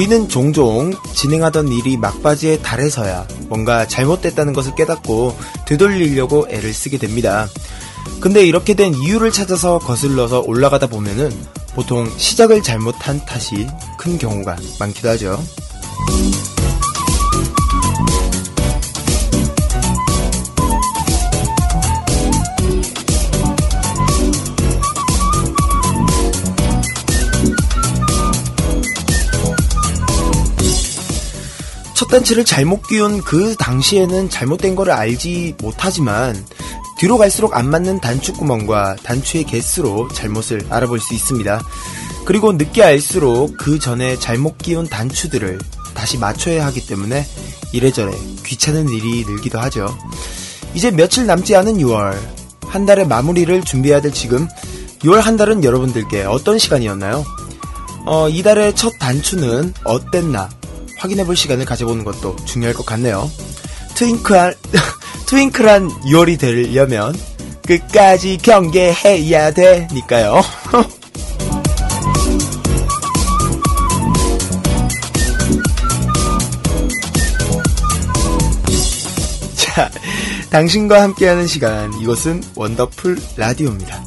우리는 종종 진행하던 일이 막바지에 달해서야 뭔가 잘못됐다는 것을 깨닫고 되돌리려고 애를 쓰게 됩니다. 근데 이렇게 된 이유를 찾아서 거슬러서 올라가다 보면은 보통 시작을 잘못한 탓이 큰 경우가 많기도 하죠. 첫 단추를 잘못 끼운 그 당시에는 잘못된 거를 알지 못하지만 뒤로 갈수록 안 맞는 단추구멍과 단추의 개수로 잘못을 알아볼 수 있습니다. 그리고 늦게 알수록 그 전에 잘못 끼운 단추들을 다시 맞춰야 하기 때문에 이래저래 귀찮은 일이 늘기도 하죠. 이제 며칠 남지 않은 6월. 한 달의 마무리를 준비해야 될 지금 6월 한 달은 여러분들께 어떤 시간이었나요? 어, 이달의 첫 단추는 어땠나 확인해 볼 시간을 가져보는 것도 중요할 것 같네요. 트윙크한, 트윙클한 6월이 되려면 끝까지 경계해야 되니까요. 자, 당신과 함께하는 시간, 이것은 원더풀 라디오입니다.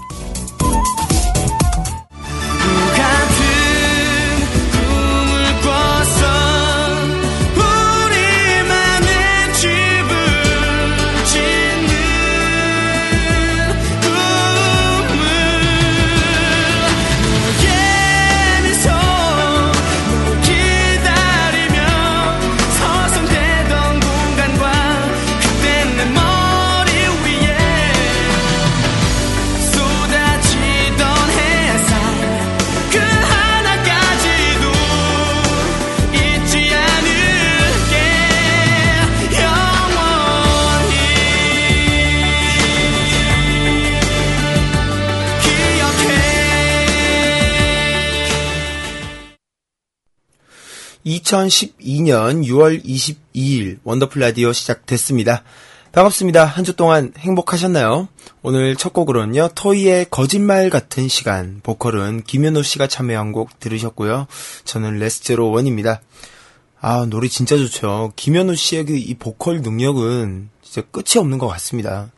(2012년 6월 22일) 원더풀 라디오 시작됐습니다. 반갑습니다. 한 주 동안 행복하셨나요? 오늘 첫 곡으로는요, 토이의 거짓말 같은 시간, 보컬은 김현우 씨가 참여한 곡 들으셨고요. 저는 레스제로 원입니다. 아, 노래 진짜 좋죠. 김현우 씨의 그 이 보컬 능력은 진짜 끝이 없는 것 같습니다.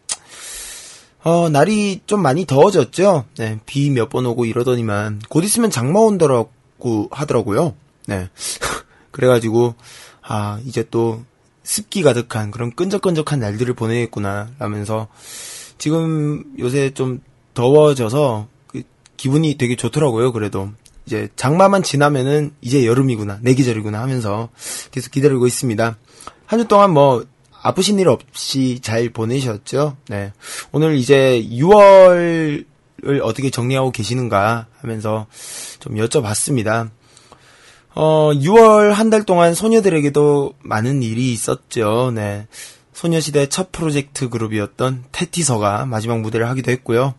어, 날이 좀 많이 더워졌죠? 네, 비 몇 번 오고 이러더니만, 곧 있으면 장마 온다고 하더라고요. 네. 그래가지고, 아, 이제 또, 습기 가득한 그런 끈적끈적한 날들을 보내겠구나 라면서 지금 요새 좀 더워져서 그 기분이 되게 좋더라고요. 그래도 이제 장마만 지나면은 이제 여름이구나 내 계절이구나 하면서 계속 기다리고 있습니다. 한 주 동안 뭐 아프신 일 없이 잘 보내셨죠? 네. 오늘 이제 6월을 어떻게 정리하고 계시는가 하면서 좀 여쭤봤습니다. 어, 6월 한 달 동안 소녀들에게도 많은 일이 있었죠. 네. 소녀시대 첫 프로젝트 그룹이었던 테티서가 마지막 무대를 하기도 했고요.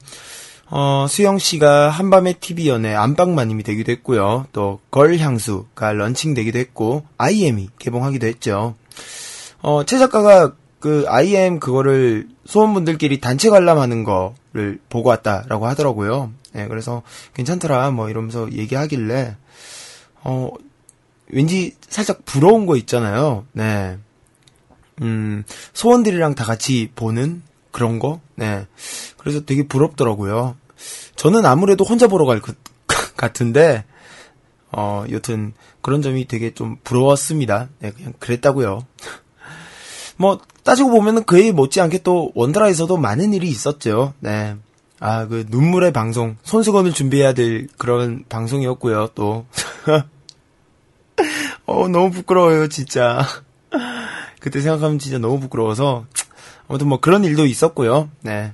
어, 수영 씨가 한밤의 TV 연애 안방마님이 되기도 했고요. 또 걸향수가 런칭되기도 했고 IM이 개봉하기도 했죠. 어, 최 작가가 그 IM 그거를 소원분들끼리 단체 관람하는 거를 보고 왔다라고 하더라고요. 네, 그래서 괜찮더라 뭐 이러면서 얘기하길래 어, 왠지 살짝 부러운 거 있잖아요. 네. 음, 소원들이랑 다 같이 보는 그런 거? 네. 그래서 되게 부럽더라고요. 저는 아무래도 혼자 보러 갈 것 같은데, 어, 여튼 그런 점이 되게 좀 부러웠습니다. 네, 그냥 그랬다고요. 뭐, 따지고 보면은 그에 못지않게 또 원드라에서도 많은 일이 있었죠. 네. 아, 그 눈물의 방송, 손수건을 준비해야 될 그런 방송이었고요, 또. 어, 너무 부끄러워요, 진짜. 그때 생각하면 진짜 너무 부끄러워서. 아무튼 뭐 그런 일도 있었고요. 네.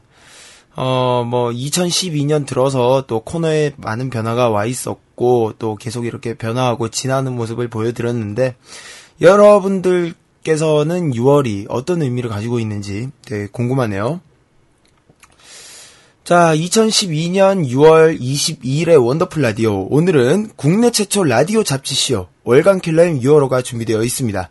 어, 뭐 2012년 들어서 또 코너에 많은 변화가 와 있었고 또 계속 이렇게 변화하고 지나는 모습을 보여드렸는데 여러분들께서는 6월이 어떤 의미를 가지고 있는지 되게 궁금하네요. 자, 2012년 6월 22일의 원더풀 라디오. 오늘은 국내 최초 라디오 잡지쇼 월간 킬러임 6월호가 준비되어 있습니다.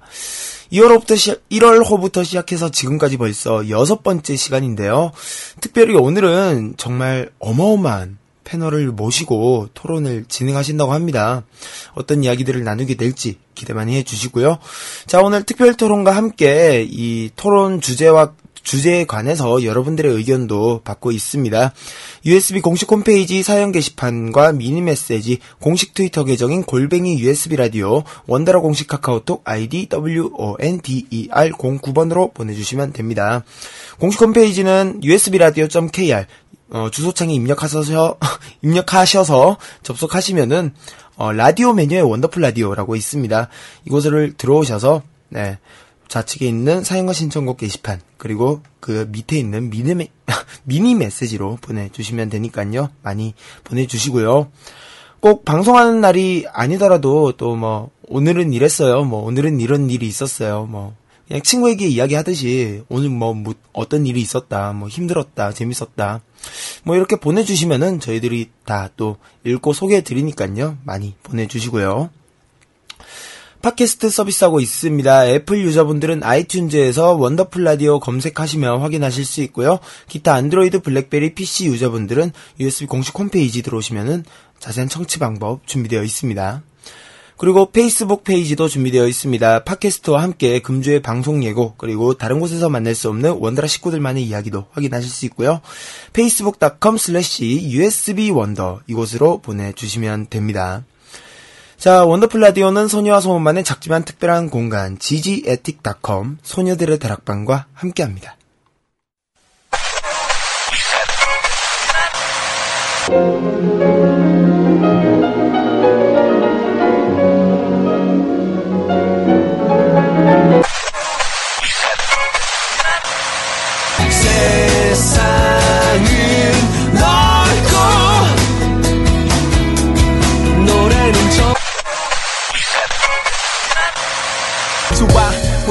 2월호부터 시, 1월호부터 시작해서 지금까지 벌써 여섯 번째 시간인데요. 특별히 오늘은 정말 어마어마한 패널을 모시고 토론을 진행하신다고 합니다. 어떤 이야기들을 나누게 될지 기대 많이 해주시고요. 자, 오늘 특별 토론과 함께 이 토론 주제와 주제에 관해서 여러분들의 의견도 받고 있습니다. USB 공식 홈페이지 사연 게시판과 미니 메시지, 공식 트위터 계정인 골뱅이 USB 라디오, 원다라 공식 카카오톡 아이디 WONDER 09번으로 보내주시면 됩니다. 공식 홈페이지는 usbradio.kr 어, 주소창에 입력하셔서 입력하셔서 접속하시면은 어, 라디오 메뉴에 원더풀 라디오라고 있습니다. 이곳을 들어오셔서 네. 좌측에 있는 사연과 신청곡 게시판 그리고 그 밑에 있는 미니, 메, 미니 메시지로 보내주시면 되니까요. 많이 보내주시고요. 꼭 방송하는 날이 아니더라도 또 뭐 오늘은 이랬어요. 뭐 오늘은 이런 일이 있었어요. 뭐 그냥 친구에게 이야기하듯이 오늘 뭐, 뭐 어떤 일이 있었다 뭐 힘들었다 재밌었다 뭐 이렇게 보내주시면은 저희들이 다 또 읽고 소개해 드리니까요. 많이 보내주시고요 팟캐스트 서비스하고 있습니다. 애플 유저분들은 아이튠즈에서 원더풀 라디오 검색하시면 확인하실 수 있고요. 기타 안드로이드 블랙베리 PC 유저분들은 USB 공식 홈페이지 들어오시면은 자세한 청취 방법 준비되어 있습니다. 그리고 페이스북 페이지도 준비되어 있습니다. 팟캐스트와 함께 금주의 방송 예고 그리고 다른 곳에서 만날 수 없는 원더라 식구들만의 이야기도 확인하실 수 있고요. facebook.com slash usbwonder 이곳으로 보내주시면 됩니다. 자, 원더풀 라디오는 소녀와 소문만의 작지만 특별한 공간 지지에틱닷컴 소녀들의 다락방과 함께합니다.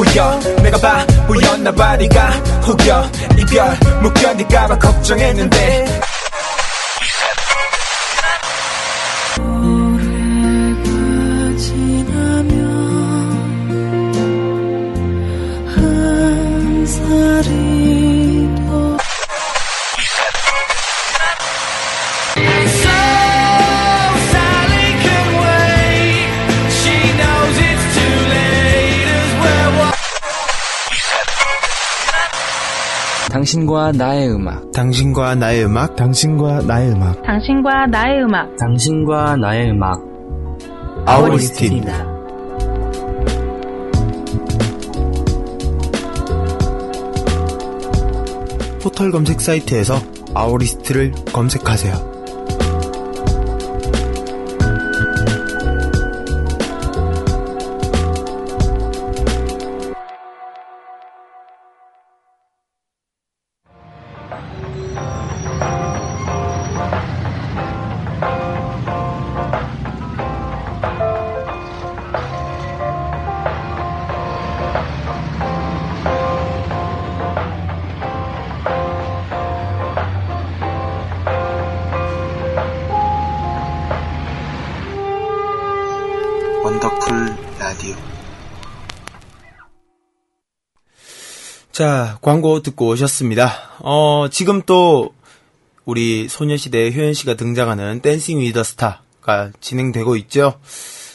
보여. 내가 바보였나 봐. 네가 혹여 이별 못 견딜까봐. 걱정했는데 당신과 나의 음악. 당신과 나의 음악. 당신과 나의 음악. 당신과 나의 음악. 당신과 나의 음악. 아우리스트입니다. 포털 검색 사이트에서 아우리스트를 검색하세요. 자, 광고 듣고 오셨습니다. 어, 지금 또 우리 소녀시대 효연 씨가 등장하는 Dancing with the Star가 진행되고 있죠.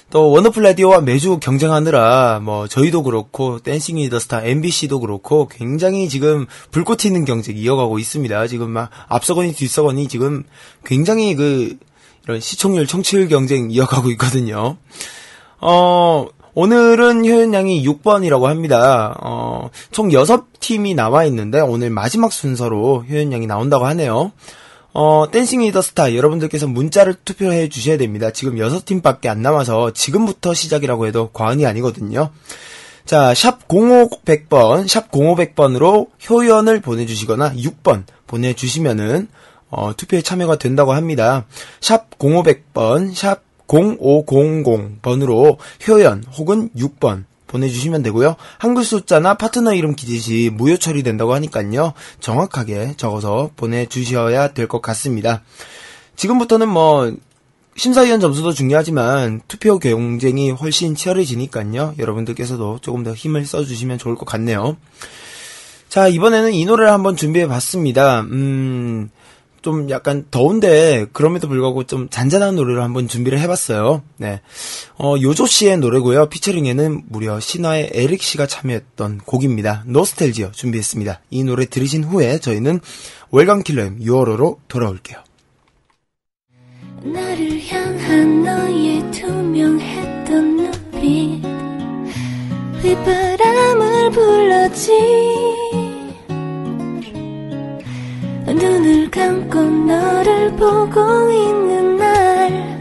또 원더풀 라디오와 매주 경쟁하느라 뭐 저희도 그렇고 Dancing with the Star MBC도 그렇고 굉장히 지금 불꽃 튀는 경쟁 이어가고 있습니다. 지금 막 앞서거니 뒤서거니 지금 굉장히 그 이런 시청률 청취율 경쟁 이어가고 있거든요. 어, 오늘은 효연 양이 6번이라고 합니다. 어, 총 6팀이 나와 있는데 오늘 마지막 순서로 효연 양이 나온다고 하네요. 어, Dancing with the Star 여러분들께서 문자로 투표해 주셔야 됩니다. 지금 6팀밖에 안 남아서 지금부터 시작이라고 해도 과언이 아니거든요. 자, 샵 0500번, 샵 0500번으로 효연을 보내주시거나 6번 보내주시면은, 어, 투표에 참여가 된다고 합니다. 샵 0500번, 샵 0500번으로 효연 혹은 6번 보내주시면 되고요. 한글 숫자나 파트너 이름 기재 시 무효 처리된다고 하니까요. 정확하게 적어서 보내주셔야 될 것 같습니다. 지금부터는 뭐 심사위원 점수도 중요하지만 투표 경쟁이 훨씬 치열해지니까요. 여러분들께서도 조금 더 힘을 써주시면 좋을 것 같네요. 자 이번에는 이 노래를 한번 준비해봤습니다. 음... 좀 약간 더운데 그럼에도 불구하고 좀 잔잔한 노래를 한번 준비를 해봤어요. 네, 어, 요조 씨의 노래고요. 피처링에는 무려 신화의 에릭 씨가 참여했던 곡입니다. 노스텔지어 준비했습니다. 이 노래 들으신 후에 저희는 월간 킬러임 6월호로 돌아올게요. 나를 향한 너의 투명했던 눈빛 휘바람을 불렀지 눈을 감고 너를 보고 있는 날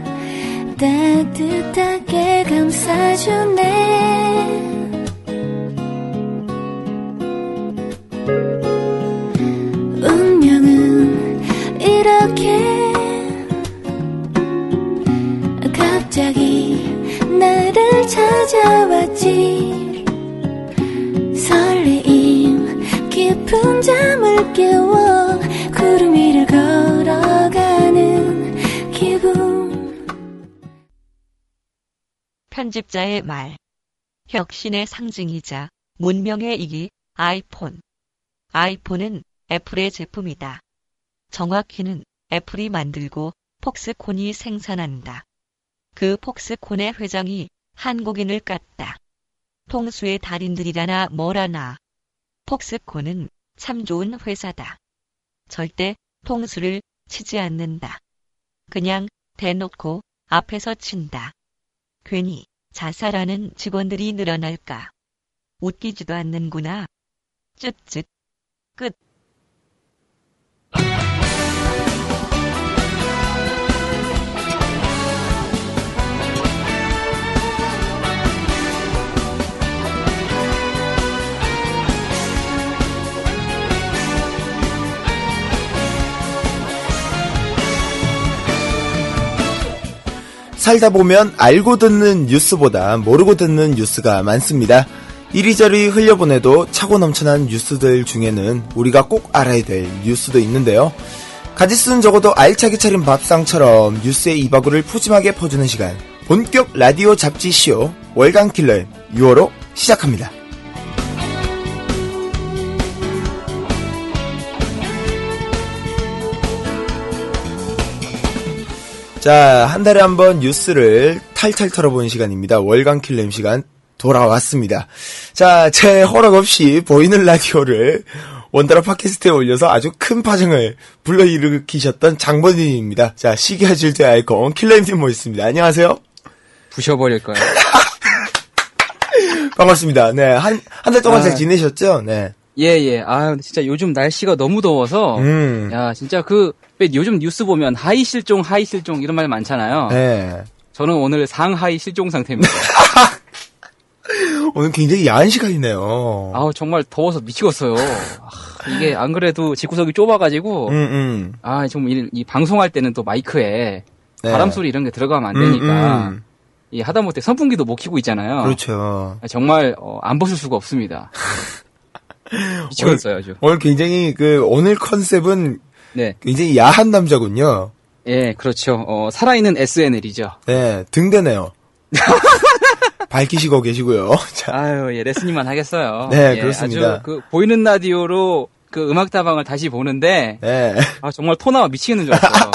따뜻하게 감싸주네. 운명은 이렇게 갑자기 나를 찾아왔지. 설레 편집자의 말. 혁신의 상징이자 문명의 이기 아이폰. 아이폰은 애플의 제품이다. 정확히는 애플이 만들고 폭스콘이 생산한다. 그 폭스콘의 회장이 한국인을 깠다. 통수의 달인들이라나 뭐라나. 폭스콘은 참 좋은 회사다. 절대 통수를 치지 않는다. 그냥 대놓고 앞에서 친다. 괜히 자살하는 직원들이 늘어날까. 웃기지도 않는구나. 쯧쯧. 끝. 살다 보면 알고 듣는 뉴스보다 모르고 듣는 뉴스가 많습니다. 이리저리 흘려보내도 차고 넘쳐난 뉴스들 중에는 우리가 꼭 알아야 될 뉴스도 있는데요. 가지수는 적어도 알차게 차린 밥상처럼 뉴스의 이바구를 푸짐하게 퍼주는 시간. 본격 라디오 잡지쇼 월간 킬러의 6월호 시작합니다. 자, 한 달에 한 번 뉴스를 탈탈 털어보는 시간입니다. 월간 킬렘 시간 돌아왔습니다. 자, 제 허락 없이 보이는 라디오를 원더라 팟캐스트에 올려서 아주 큰 파장을 불러일으키셨던 장본인입니다. 자, 시계 질투의 아이콘 킬렘님 모셨습니다. 안녕하세요. 부셔버릴 거야. 반갑습니다. 네, 한, 한 달 동안 아. 잘 지내셨죠? 네. 예, 예. 아, 진짜 요즘 날씨가 너무 더워서. 음. 야, 진짜 그, 왜 요즘 뉴스 보면 하의 실종, 하의 실종 이런 말 많잖아요. 네. 저는 오늘 상하의 실종 상태입니다. 오늘 굉장히 야한 시간이네요. 아우, 정말 더워서 미치겠어요. 아, 이게 안 그래도 집구석이 좁아가지고. 음, 음. 아, 좀 이, 이 방송할 때는 또 마이크에 네. 바람 소리 이런 게 들어가면 안 음, 되니까. 음. 이 하다못해 선풍기도 못 키고 있잖아요. 그렇죠. 아, 정말 어, 안 벗을 수가 없습니다. 미치겠어요, 아주. 오늘 굉장히 그, 오늘 컨셉은 네. 굉장히 야한 남자군요. 예, 그렇죠. 어, 살아있는 SNL이죠. 네, 등대네요. 밝히시고 계시고요. 자, 아유, 예, 레슨님만 하겠어요. 네, 예, 그렇습니다. 아주 그 보이는 라디오로 그 음악다방을 다시 보는데 네. 아, 정말 토 나와 미치겠는 줄 알았어요.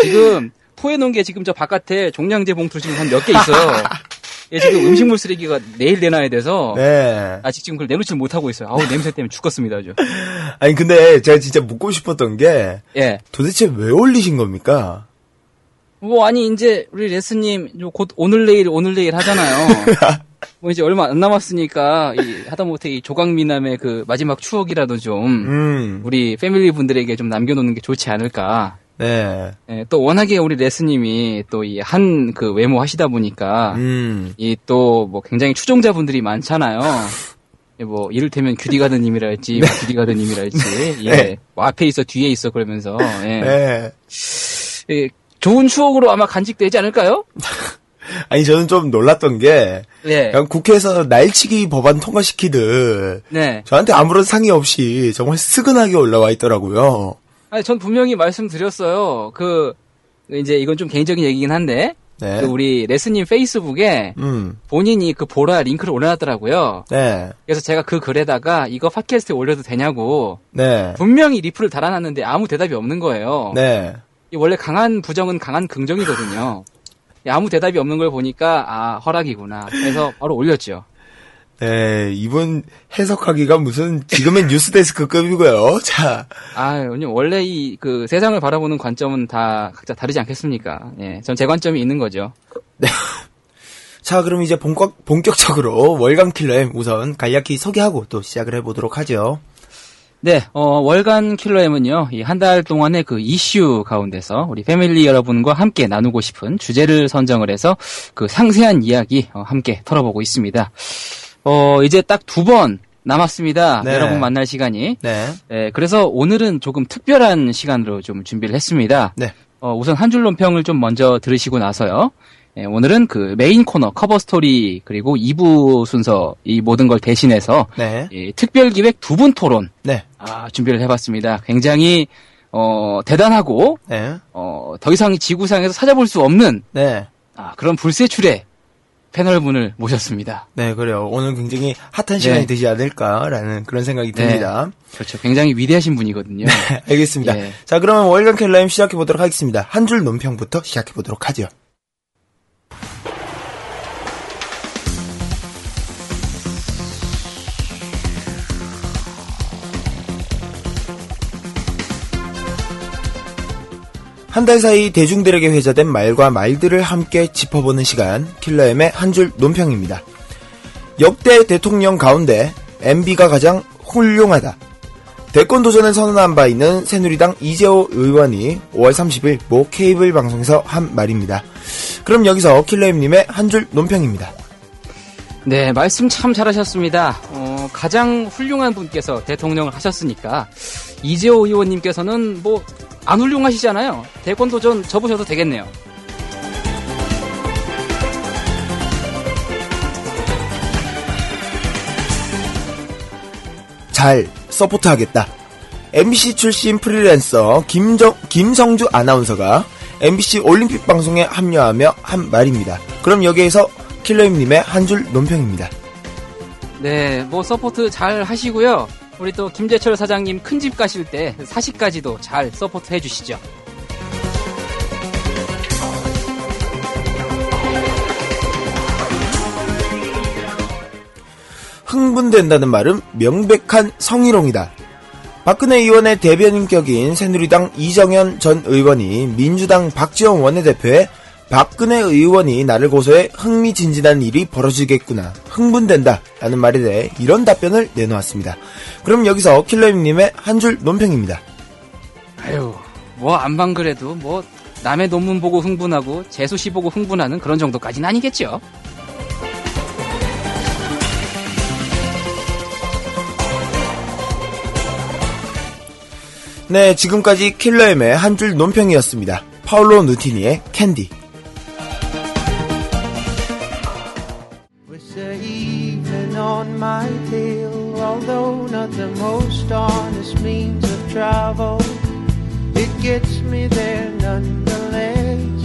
지금 토해놓은 게 지금 저 바깥에 종량제 봉투 지금 한 몇 개 있어요. 예, 지금 음식물 쓰레기가 내일 내놔야 돼서 네. 아직 지금 그걸 내놓질 못하고 있어요. 아우 냄새 때문에 죽겠습니다 아주. 아니, 근데 제가 진짜 묻고 싶었던 게 예. 도대체 왜 올리신 겁니까? 뭐 아니 이제 우리 레스님 요곧 오늘 내일 오늘 내일 하잖아요. 뭐 이제 얼마 안 남았으니까 이 하다못해 이 조각미남의 그 마지막 추억이라도 좀 음, 우리 패밀리 분들에게 좀 남겨놓는 게 좋지 않을까. 네. 예, 또 워낙에 우리 레스님이 또 이 한 그 외모 하시다 보니까 음, 이또 뭐 굉장히 추종자분들이 많잖아요. 예, 뭐 이를테면 규디 가드님이랄지 뭐 규디 가드님이랄지 예, 네. 뭐 앞에 있어 뒤에 있어 그러면서 예. 네. 예, 좋은 추억으로 아마 간직되지 않을까요? 아니, 저는 좀 놀랐던 게, 예. 그냥 국회에서 날치기 법안 통과시키듯, 네. 저한테 아무런 상의 없이 정말 스근하게 올라와 있더라고요. 아니, 전 분명히 말씀드렸어요. 그, 이제 이건 좀 개인적인 얘기긴 한데, 네. 그 우리 레스님 페이스북에 음. 본인이 그 보라 링크를 올려놨더라고요. 네. 그래서 제가 그 글에다가 이거 팟캐스트에 올려도 되냐고 네. 분명히 리플을 달아놨는데 아무 대답이 없는 거예요. 네. 이 원래 강한 부정은 강한 긍정이거든요. 아무 대답이 없는 걸 보니까 아 허락이구나. 그래서 바로 올렸죠. 네, 이분 해석하기가 무슨 지금의 뉴스 데스크급이고요. 자, 아, 원래 이 그 세상을 바라보는 관점은 다 각자 다르지 않겠습니까? 예, 전 제 관점이 있는 거죠. 자, 그럼 이제 본격, 본격적으로 월간 킬러엠 우선 간략히 소개하고 또 시작을 해 보도록 하죠. 네, 어, 월간 킬러엠은요, 이 한 달 동안의 그 이슈 가운데서 우리 패밀리 여러분과 함께 나누고 싶은 주제를 선정을 해서 그 상세한 이야기 어, 함께 털어보고 있습니다. 어, 이제 딱 두 번 남았습니다. 네. 여러분 만날 시간이. 네. 네, 그래서 오늘은 조금 특별한 시간으로 좀 준비를 했습니다. 네. 어, 우선 한 줄 논평을 좀 먼저 들으시고 나서요. 예, 오늘은 그 메인 코너 커버 스토리 그리고 2부 순서 이 모든 걸 대신해서 네. 이 특별 기획 두 분 토론 네. 아, 준비를 해봤습니다. 굉장히 어, 대단하고 네. 어, 더 이상 지구상에서 찾아볼 수 없는 네. 아, 그런 불세출의 패널분을 모셨습니다. 네, 그래요. 오늘 굉장히 핫한 시간이 네. 되지 않을까라는 그런 생각이 네. 듭니다. 그렇죠. 굉장히 위대하신 분이거든요. 네, 알겠습니다. 예. 자, 그러면 월간 킬러엠 시작해 보도록 하겠습니다. 한 줄 논평부터 시작해 보도록 하죠. 한 달 사이 대중들에게 회자된 말과 말들을 함께 짚어보는 시간, 킬러엠의 한 줄 논평입니다. 역대 대통령 가운데 MB가 가장 훌륭하다. 대권 도전을 선언한 바 있는 새누리당 이재호 의원이 5월 30일 모 케이블 방송에서 한 말입니다. 그럼 여기서 킬러임님의 한 줄 논평입니다. 네, 말씀 참 잘하셨습니다. 어, 가장 훌륭한 분께서 대통령을 하셨으니까 이재호 의원님께서는 뭐 안 훌륭하시잖아요. 대권 도전 접으셔도 되겠네요. 잘 서포트하겠다. MBC 출신 프리랜서 김정, 김성주 아나운서가 MBC 올림픽 방송에 합류하며 한 말입니다. 그럼 여기에서 킬러임님의 한 줄 논평입니다. 네, 뭐 support 잘 하시고요. 우리 또 김재철 사장님 큰 집 가실 때 사식까지도 잘 support 해주시죠. 흥분된다는 말은 명백한 성희롱이다. 박근혜 의원의 대변인격인 새누리당 이정현 전 의원이 민주당 박지원 원내대표에 박근혜 의원이 나를 고소해 흥미진진한 일이 벌어지겠구나. 흥분된다. 라는 말에 대해 이런 답변을 내놓았습니다. 그럼 여기서 킬러임님의 한 줄 논평입니다. 아유, 뭐 안방 그래도 뭐 남의 논문 보고 흥분하고 재수시 보고 흥분하는 그런 정도까지는 아니겠죠. 네, 지금까지 킬러임의 한 줄 논평이었습니다. 파울로 누티니의 캔디. On my tail, although not the most honest means of travel, it gets me there nonetheless.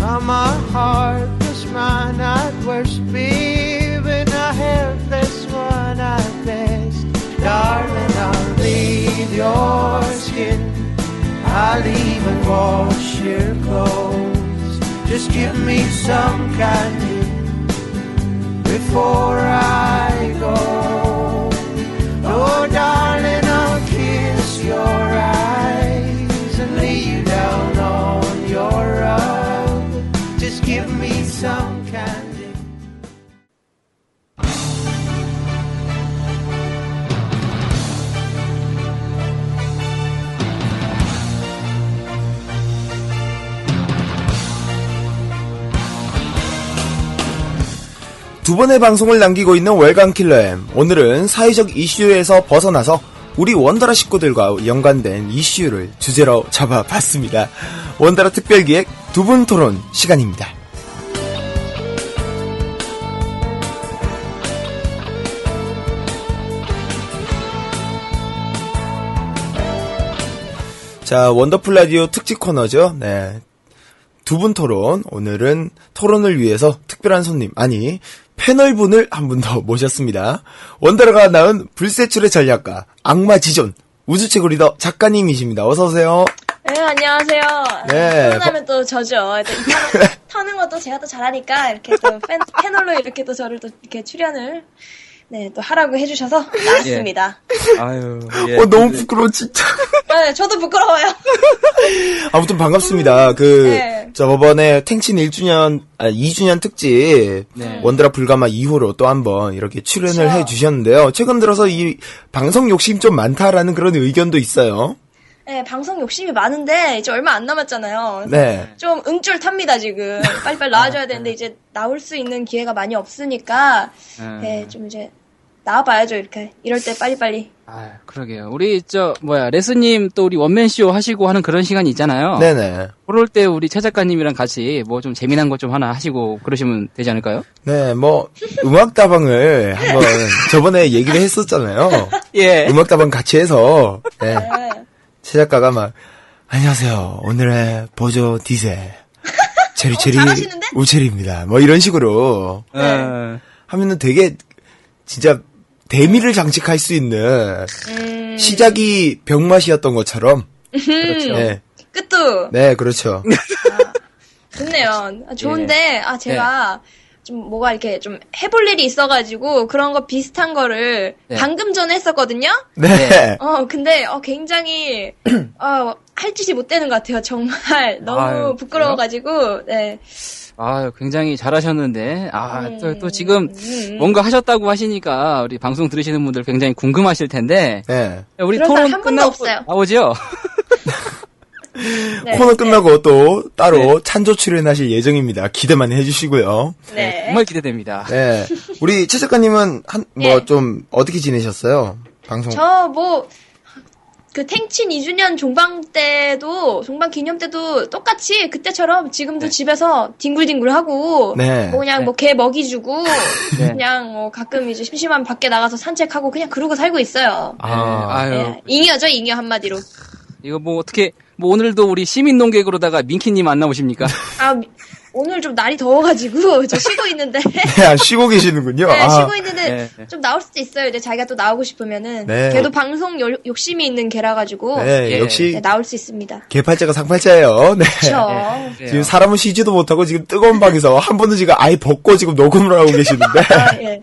I'm a heartless man at worst, babe, and a helpless one at best. Darling, I'll leave your skin, I'll even wash your clothes. Just give me some candy before I go. Oh, darling, I'll kiss your eyes and lay you down on your rug. Just give me some 두 번의 방송을 남기고 있는 월간 킬러엠. 오늘은 사회적 이슈에서 벗어나서 우리 원더라 식구들과 연관된 이슈를 주제로 잡아봤습니다. 원더라 특별기획 두 분 토론 시간입니다. 자, 원더풀 라디오 특집 코너죠. 네. 두 분 토론. 오늘은 토론을 위해서 특별한 손님, 아니, 패널분을 한 분 더 모셨습니다. 원더러가 낳은 불세출의 전략가, 악마 지존, 우주최고 리더 작가님이십니다. 어서 오세요. 네, 안녕하세요. 네. 토론하면 또 저죠. 또이 터는, 터는 것도 제가 또 잘하니까, 이렇게 또 팬, 패널로 이렇게 또 저를 또 이렇게 출연을, 네, 또 하라고 해주셔서 나왔습니다. 아유, 예. 어, 너무 부끄러워, 진짜. 네, 저도 부끄러워요. 아무튼 반갑습니다. 그, 네. 저번에 탱친 1주년, 아, 2주년 특집, 네. 원드라 불가마 이후로 또 한번 이렇게 출연을 그쵸. 해 주셨는데요. 최근 들어서 이 방송 욕심 좀 많다라는 그런 의견도 있어요. 네, 방송 욕심이 많은데, 이제 얼마 안 남았잖아요. 네. 좀 응줄 탑니다, 지금. 빨리빨리 나와줘야 되는데, 이제 나올 수 있는 기회가 많이 없으니까, 음. 네, 좀 이제, 나와봐야죠, 이렇게. 이럴 때 빨리빨리. 아, 그러게요. 우리 저 뭐야 레스님 또 우리 원맨 쇼 하시고 하는 그런 시간이 있잖아요. 네네. 그럴 때 우리 최 작가님이랑 같이 뭐 좀 재미난 것 좀 하나 하시고 그러시면 되지 않을까요? 네, 뭐, 음악 다방을 한번 저번에 얘기를 했었잖아요. 예. 음악 다방 같이 해서, 네. 네. 최 작가가 막, 안녕하세요. 오늘의 보조 디세. 체리체리 잘하시는데? 우체리입니다. 뭐 이런 식으로 어, 하면은 되게 진짜 대미를 장식할 수 있는 음, 시작이 병맛이었던 것처럼. 그렇죠. 네. 끝도. 네, 그렇죠. 좋네요. 아, 좋은데, 아, 제가 좀 뭐가 이렇게 좀 해볼 일이 있어가지고 그런 거 비슷한 거를 네. 방금 전에 했었거든요? 네. 어, 근데, 어, 굉장히, 어, 할 짓이 못 되는 것 같아요. 정말. 너무 아유, 부끄러워가지고, 네. 아, 굉장히 잘하셨는데, 아, 또, 또 음, 지금 음. 뭔가 하셨다고 하시니까 우리 방송 들으시는 분들 굉장히 궁금하실 텐데, 네. 우리 토론 사람 한 분도 끝나고 없어요. 나오죠? 네. 코너 끝나고 또 따로 찬조 출연하실 예정입니다. 기대만 해주시고요. 네. 정말 기대됩니다. 네. 우리 최 작가님은 한, 뭐 예. 좀 어떻게 지내셨어요? 방송. 저 뭐, 그 탱친 2주년 종방 때도, 종방 기념 때도 똑같이 그때처럼 지금도 네. 집에서 뒹굴뒹굴 하고, 네. 뭐 그냥 네. 뭐개 먹이 주고, 네. 그냥 뭐 가끔 이제 심심하면 밖에 나가서 산책하고 그냥 그러고 살고 있어요. 아, 아유, 네. 잉여죠, 잉여 한마디로. 이거 뭐 어떻게, 뭐 오늘도 우리 시민 농객으로다가 민키님 안 나오십니까? 아, 미- 오늘 좀 날이 더워가지고 저 쉬고 있는데. 네, 쉬고 계시는군요. 네, 아, 쉬고 있는데 네, 네. 좀 나올 수도 있어요. 이제 자기가 또 나오고 싶으면은. 네. 걔도 방송 요- 욕심이 있는 개라 가지고 네, 예. 역시 네, 나올 수 있습니다. 개팔자가 상팔자예요. 네. 그렇죠. 네. 지금 사람은 쉬지도 못하고 지금 뜨거운 방에서 한 분은 지금 아예 벗고 지금 녹음을 하고 계시는데. 아, 예.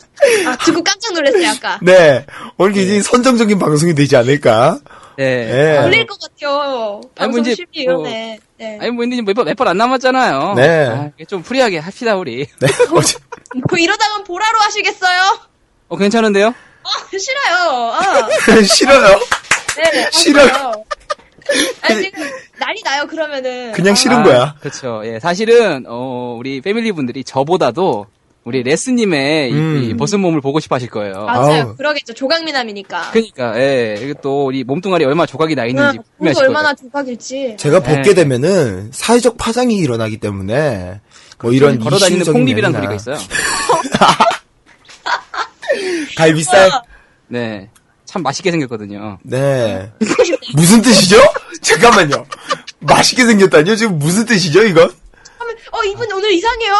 아, 듣고 깜짝 놀랐어요, 아까. 네. 오늘 굉장히 선정적인 방송이 되지 않을까. 네. 네. 아, 놀릴 것 같아요. 아니, 뭐 방송 이제 심이 이러네. 네. 아니 뭐 이제 몇번 안 남았잖아요. 네. 아, 좀 프리하게 합시다 우리. 네. 그 이러다간 보라로 하시겠어요? 어 괜찮은데요? 아, 싫어요. 아, 싫어요. 네. 아, 싫어요. 아니, 지금 난리 나요, 그러면은. 그냥 아, 싫은 아, 거야. 그렇죠. 예, 사실은 어 우리 패밀리 분들이 저보다도 우리 레스님의 이- 음. 이, 벗은 몸을 보고 싶어 하실 거예요. 맞아요. 아우. 그러겠죠. 조각미남이니까. 그러니까 예, 이게 또 우리 몸뚱아리 얼마나 조각이 나 있는지 그거 아실 얼마나. 조각일지. 제가 네. 벗게 되면은 사회적 파장이 일어나기 때문에 뭐 이런 걸어다니는 콩잎이라는 소리가 있어요. 갈비살. 네, 참 맛있게 생겼거든요. 네. 무슨 뜻이죠? 잠깐만요. 맛있게 생겼다니요? 지금 무슨 뜻이죠, 이건? 어, 이분 오늘 이상해요.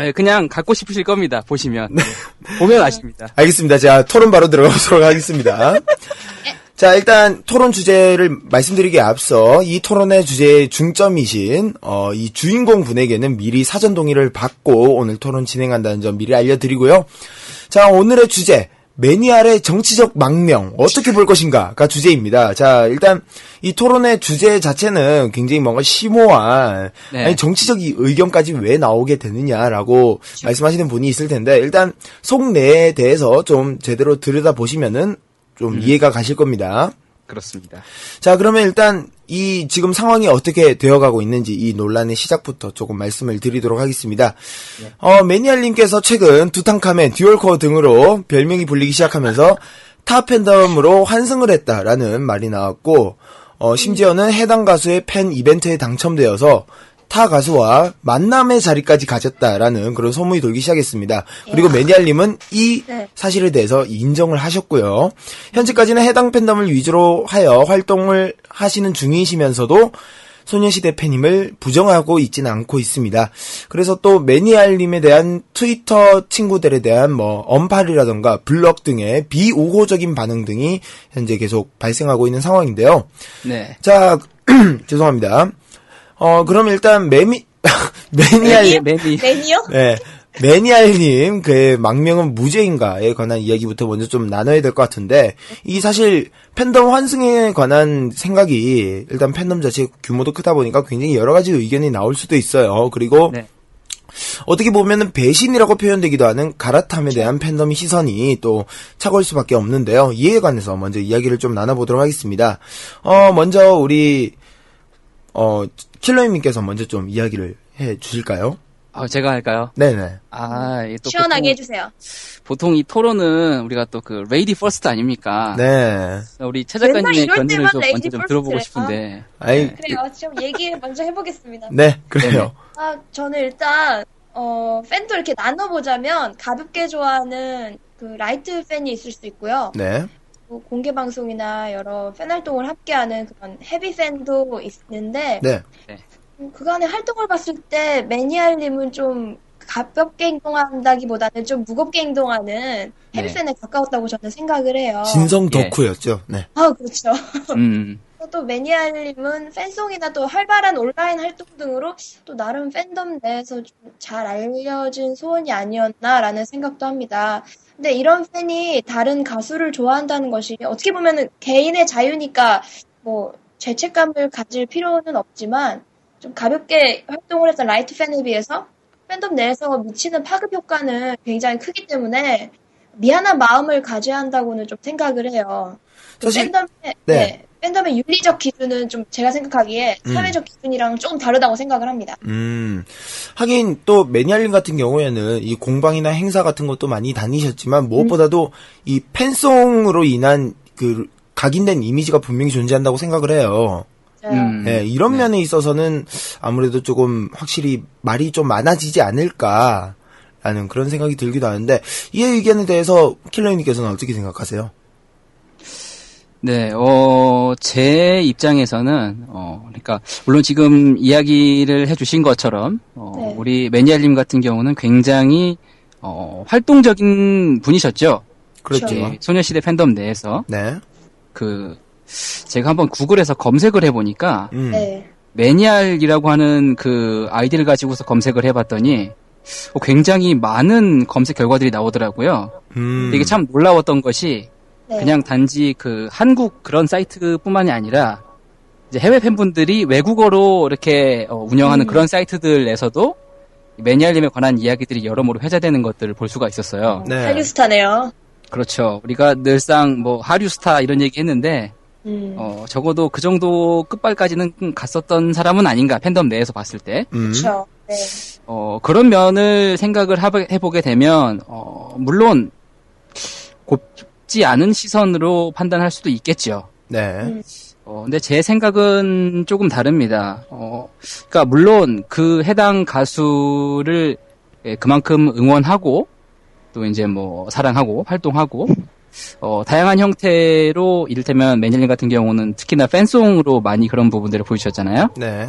예, 그냥 갖고 싶으실 겁니다. 보시면 네. 예, 보면 아십니다. 알겠습니다. 자, 토론 바로 들어가보도록 하겠습니다. 자, 일단 토론 주제를 말씀드리기에 앞서 이 토론의 주제의 중점이신 어, 이 주인공 분에게는 미리 사전 동의를 받고 오늘 토론 진행한다는 점 미리 알려드리고요. 자, 오늘의 주제 매니아의 정치적 망명 어떻게 볼 것인가가 주제입니다. 자, 일단 이 토론의 주제 자체는 굉장히 뭔가 심오한 네. 아니 정치적 이 의견까지 왜 나오게 되느냐라고 말씀하시는 분이 있을 텐데 일단 속내에 대해서 좀 제대로 들여다 보시면은 좀 이해가 가실 겁니다. 그렇습니다. 자, 그러면 일단 이 지금 상황이 어떻게 되어가고 있는지 이 논란의 시작부터 조금 말씀을 드리도록 하겠습니다. 어, 매니아님께서 최근 두탕카멘, 듀얼코어 등으로 별명이 불리기 시작하면서 타 팬덤으로 환승을 했다라는 말이 나왔고, 어, 심지어는 해당 가수의 팬 이벤트에 당첨되어서 타 가수와 만남의 자리까지 가졌다라는 그런 소문이 돌기 시작했습니다. 그리고 매니아님은 이 네. 사실에 대해서 인정을 하셨고요. 현재까지는 해당 팬덤을 위주로 하여 활동을 하시는 중이시면서도 소녀시대 팬임을 부정하고 있지는 않고 있습니다. 그래서 또 매니알님에 대한 트위터 친구들에 대한 뭐 언팔이라던가 블럭 등의 비우호적인 반응 등이 현재 계속 발생하고 있는 상황인데요. 네. 자, 죄송합니다. 어, 그럼 일단 매미, 매니알, 매니. 매니어? 네. 매니알님, 그, 망명은 무죄인가에 관한 이야기부터 먼저 좀 나눠야 될 것 같은데, 이 사실, 팬덤 환승에 관한 생각이, 일단 팬덤 자체 규모도 크다 보니까 굉장히 여러 가지 의견이 나올 수도 있어요. 그리고, 네. 어떻게 보면은 배신이라고 표현되기도 하는 가라탐에 대한 팬덤 시선이 또 차가울 수밖에 없는데요. 이에 관해서 먼저 이야기를 좀 나눠보도록 하겠습니다. 어, 먼저 우리, 어, 킬러님께서 먼저 좀 이야기를 해 주실까요? 어, 제가 할까요? 네네. 아, 이게 또 시원하게 보통, 해주세요. 보통 이 토론은 우리가 또 그 레이디 퍼스트 아닙니까? 네. 우리 최 맨날 작가님의 이럴 견해를 때만 좀 레이디 먼저 좀. 들어보고 싶은데. 아이, 그래요. 지금 얘기 먼저 해보겠습니다. 네, 그래요. 아, 저는 일단, 어, 팬도 이렇게 나눠보자면, 가볍게 좋아하는 그 light 팬이 있을 수 있고요. 네. 뭐 공개 방송이나 여러 팬 활동을 함께하는 그런 heavy 팬도 있는데, 네. 음, 그간의 활동을 봤을 때, 매니아님은 좀 가볍게 행동한다기보다는 좀 무겁게 행동하는 heavy 네. 팬에 가까웠다고 저는 생각을 해요. 진성 예. 덕후였죠. 네. 아, 그렇죠. 음. 또 매니아님은 팬송이나 또 활발한 온라인 활동 등으로 또 나름 팬덤 내에서 좀 잘 알려진 소원이 아니었나라는 생각도 합니다. 근데 이런 팬이 다른 가수를 좋아한다는 것이 어떻게 보면은 개인의 자유니까 뭐 죄책감을 가질 필요는 없지만 좀 가볍게 활동을 했던 light 팬에 비해서 팬덤 내에서 미치는 파급 효과는 굉장히 크기 때문에 미안한 마음을 가져야 한다고는 좀 생각을 해요. 그 사실- 팬덤의 네. 네. 팬덤의 윤리적 기준은 좀 제가 생각하기에 음. 사회적 기준이랑 조금 다르다고 생각을 합니다. 음. 하긴 또 매니아님 같은 경우에는 이 공방이나 행사 같은 것도 많이 다니셨지만 무엇보다도 이 팬송으로 인한 그 각인된 이미지가 분명히 존재한다고 생각을 해요. 음. 네, 이런 네. 면에 있어서는 아무래도 조금 확실히 말이 좀 많아지지 않을까. 라는 그런 생각이 들기도 하는데 이 의견에 대해서 킬러님께서는 어떻게 생각하세요? 네, 어, 제 입장에서는, 어, 그러니까, 물론 지금 이야기를 해주신 것처럼, 어, 네. 우리 매니아님 같은 경우는 굉장히, 어, 활동적인 분이셨죠. 그렇죠. 예, 소녀시대 팬덤 내에서. 네. 그, 제가 한번 구글에서 검색을 해보니까, 음. 네. 매니알이라고 하는 그 아이디를 가지고서 검색을 해봤더니, 어, 굉장히 많은 검색 결과들이 나오더라고요. 음. 이게 참 놀라웠던 것이, 네. 그냥 단지 그 한국 그런 사이트뿐만이 아니라 이제 해외 팬분들이 외국어로 이렇게 어, 운영하는 음. 그런 사이트들에서도 매니아님에 관한 이야기들이 여러모로 회자되는 것들을 볼 수가 있었어요. 네. 한류스타네요. 그렇죠. 우리가 늘상 뭐 하류스타 이런 얘기 했는데 음. 어, 적어도 그 정도 끝발까지는 갔었던 사람은 아닌가 팬덤 내에서 봤을 때 음. 그렇죠. 네. 어, 그런 면을 생각을 해보게 되면, 어, 물론, 곱 지 않은 시선으로 판단할 수도 있겠죠. 네. 음. 어, 근데 제 생각은 조금 다릅니다. 어, 그니까, 물론, 그 해당 가수를 예, 그만큼 응원하고, 또 이제 뭐, 사랑하고, 활동하고, 어, 다양한 형태로, 이를테면, 매닐린 같은 경우는 특히나 팬송으로 많이 그런 부분들을 보여주셨잖아요. 네.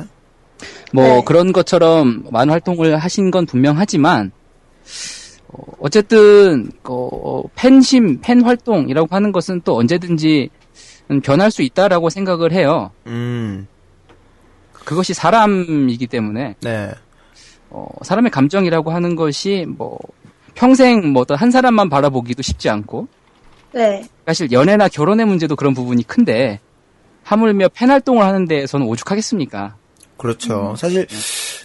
뭐 네. 그런 것처럼 많은 활동을 하신 건 분명하지만 어, 어쨌든 어, 팬심, 팬 활동이라고 하는 것은 또 언제든지 변할 수 있다라고 생각을 해요. 음. 그것이 사람이기 때문에 네. 어, 사람의 감정이라고 하는 것이 뭐 평생 뭐 어떤 한 사람만 바라보기도 쉽지 않고 네. 사실 연애나 결혼의 문제도 그런 부분이 큰데 하물며 팬 활동을 하는 데에서는 오죽하겠습니까? 그렇죠. 사실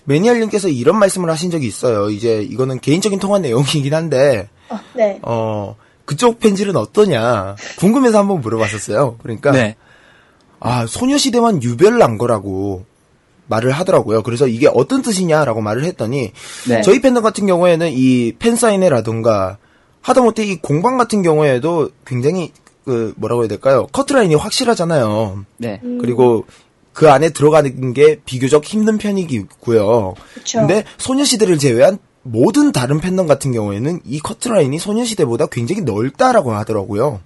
매니아님께서 이런 말씀을 하신 적이 있어요. 이제 이거는 개인적인 통화 내용이긴 한데 어, 네. 어 그쪽 팬질은 어떠냐 궁금해서 한번 물어봤었어요. 그러니까 네. 아 소녀시대만 유별난 거라고 말을 하더라고요. 그래서 이게 어떤 뜻이냐라고 말을 했더니 네. 저희 팬들 같은 경우에는 이 팬사인회라던가 하다못해 이 공방 같은 경우에도 굉장히 그 뭐라고 해야 될까요? 커트라인이 확실하잖아요. 네. 음, 그리고 그 안에 들어가는 게 비교적 힘든 편이고요. 그쵸. 근데 소녀시대를 제외한 모든 다른 팬덤 같은 경우에는 이 커트라인이 소녀시대보다 굉장히 넓다라고 하더라고요.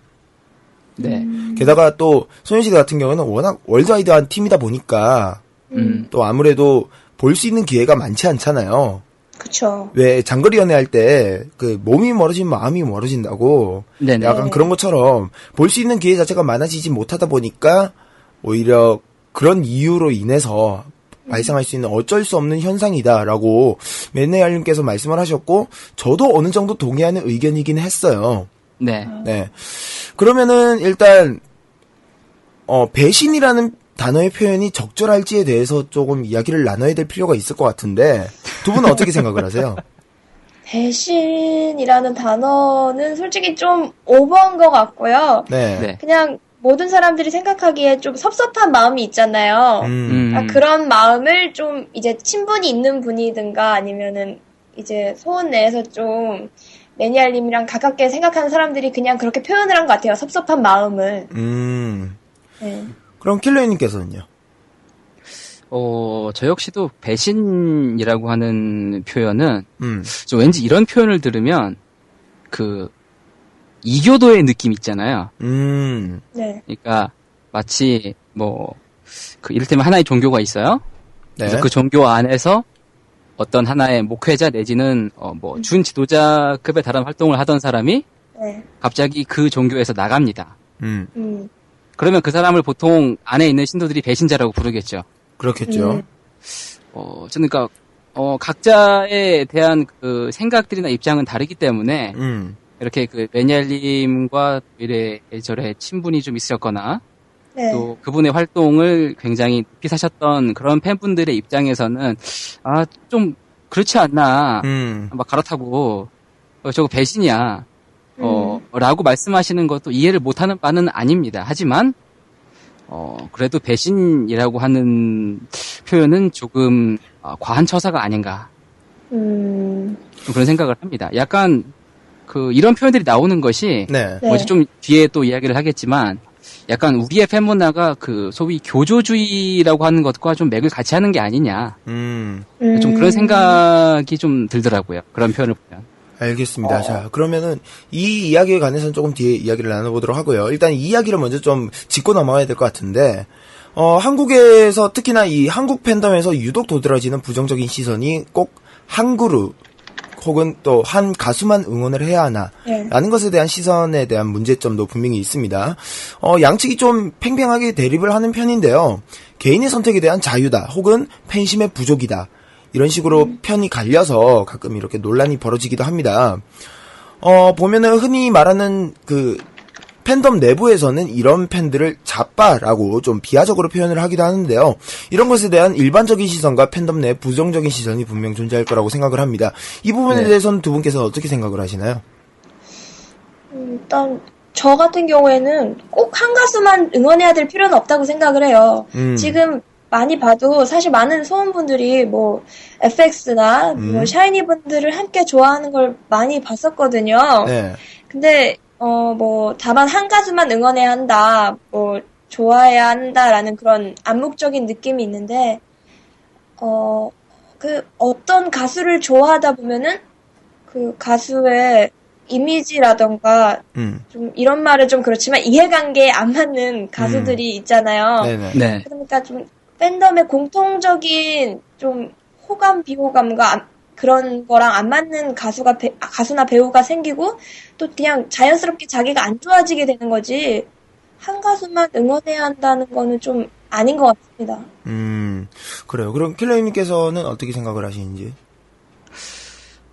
네. 게다가 또 소녀시대 같은 경우는 워낙 월드와이드한 팀이다 보니까 음. 또 아무래도 볼 수 있는 기회가 많지 않잖아요. 그쵸. 왜 장거리 연애할 때 그 몸이 멀어지면 마음이 멀어진다고 네네. 약간 그런 것처럼 볼 수 있는 기회 자체가 많아지지 못하다 보니까 오히려 그런 이유로 인해서 발생할 수 있는 어쩔 수 없는 현상이다라고 맨네알님께서 말씀을 하셨고 저도 어느 정도 동의하는 의견이긴 했어요. 네. 네. 그러면은 일단 어 배신이라는 단어의 표현이 적절할지에 대해서 조금 이야기를 나눠야 될 필요가 있을 것 같은데 두 분은 어떻게 생각을 하세요? 배신이라는 단어는 솔직히 좀 오버한 것 같고요. 네. 네. 그냥 모든 사람들이 생각하기에 좀 섭섭한 마음이 있잖아요. 음. 음. 아, 그런 마음을 좀 이제 친분이 있는 분이든가 아니면은 이제 소원 내에서 좀 매니아님이랑 가깝게 생각하는 사람들이 그냥 그렇게 표현을 한 것 같아요. 섭섭한 마음을. 음. 네. 그럼 킬러님께서는요? 어, 저 역시도 배신이라고 하는 표현은 음. 좀 왠지 이런 표현을 들으면 그 이교도의 느낌 있잖아요. 음. 네. 그러니까 마치 뭐 그 이를테면 하나의 종교가 있어요. 네. 그래서 그 종교 안에서 어떤 하나의 목회자 내지는 어 뭐 준 지도자급에 달한 활동을 하던 사람이 네. 갑자기 그 종교에서 나갑니다. 음. 음. 그러면 그 사람을 보통 안에 있는 신도들이 배신자라고 부르겠죠. 그렇겠죠. 음. 어, 저는 그러니까 어, 각자에 대한 그 생각들이나 입장은 다르기 때문에 음. 이렇게 그 매니알님과 이래 저래 친분이 좀 있으셨거나 네. 또 그분의 활동을 굉장히 높이 사셨던 그런 팬분들의 입장에서는 아 좀 그렇지 않나 음. 막 갈아타고 어, 저거 배신이야 어 음. 라고 말씀하시는 것도 이해를 못하는 바는 아닙니다 하지만 어 그래도 배신이라고 하는 표현은 조금 어, 과한 처사가 아닌가 음. 좀 그런 생각을 합니다 약간 그 이런 표현들이 나오는 것이 네. 네. 뭐 이제 좀 뒤에 또 이야기를 하겠지만 약간 우리의 팬 문화가 그 소위 교조주의라고 하는 것과 좀 맥을 같이 하는 게 아니냐 음. 좀 그런 생각이 좀 들더라고요 그런 표현을 보면 알겠습니다. 자, 그러면은 이 이야기에 관해서는 조금 뒤에 이야기를 나눠보도록 하고요. 일단 이 이야기를 먼저 좀 짚고 넘어가야 될 것 같은데, 어, 한국에서 특히나 이 한국 팬덤에서 유독 도드라지는 부정적인 시선이 꼭 한 그룹 혹은 또 한 가수만 응원을 해야 하나 네. 라는 것에 대한 시선에 대한 문제점도 분명히 있습니다. 어, 양측이 좀 팽팽하게 대립을 하는 편인데요. 개인의 선택에 대한 자유다 혹은 팬심의 부족이다. 이런 식으로 편이 갈려서 가끔 이렇게 논란이 벌어지기도 합니다. 어, 보면은 흔히 말하는 그 팬덤 내부에서는 이런 팬들을 자빠라고 좀 비하적으로 표현을 하기도 하는데요. 이런 것에 대한 일반적인 시선과 팬덤 내 부정적인 시선이 분명 존재할 거라고 생각을 합니다. 이 부분에 네. 대해서는 두 분께서 어떻게 생각을 하시나요? 음, 일단 저 같은 경우에는 꼭 한 가수만 응원해야 될 필요는 없다고 생각을 해요. 음. 지금 많이 봐도 사실 많은 소원분들이 뭐 FX나 음. 뭐 샤이니 분들을 함께 좋아하는 걸 많이 봤었거든요. 네. 근데 어 뭐 다만 한 가수만 응원해야 한다, 뭐 좋아해야 한다라는 그런 암묵적인 느낌이 있는데 어 그 어떤 가수를 좋아하다 보면은 그 가수의 이미지라던가 음. 좀 이런 말은 좀 그렇지만 이해관계에 안 맞는 가수들이 있잖아요. 네네. 네 그러니까 좀 팬덤의 공통적인 좀 호감 비호감과 안- 그런 거랑 안 맞는 가수가 배- 아, 가수나 배우가 생기고 또 그냥 자연스럽게 자기가 안 좋아지게 되는 거지 한 가수만 응원해야 한다는 거는 좀 아닌 것 같습니다. 음, 그래요. 그럼 킬러님께서는 어떻게 생각을 하시는지?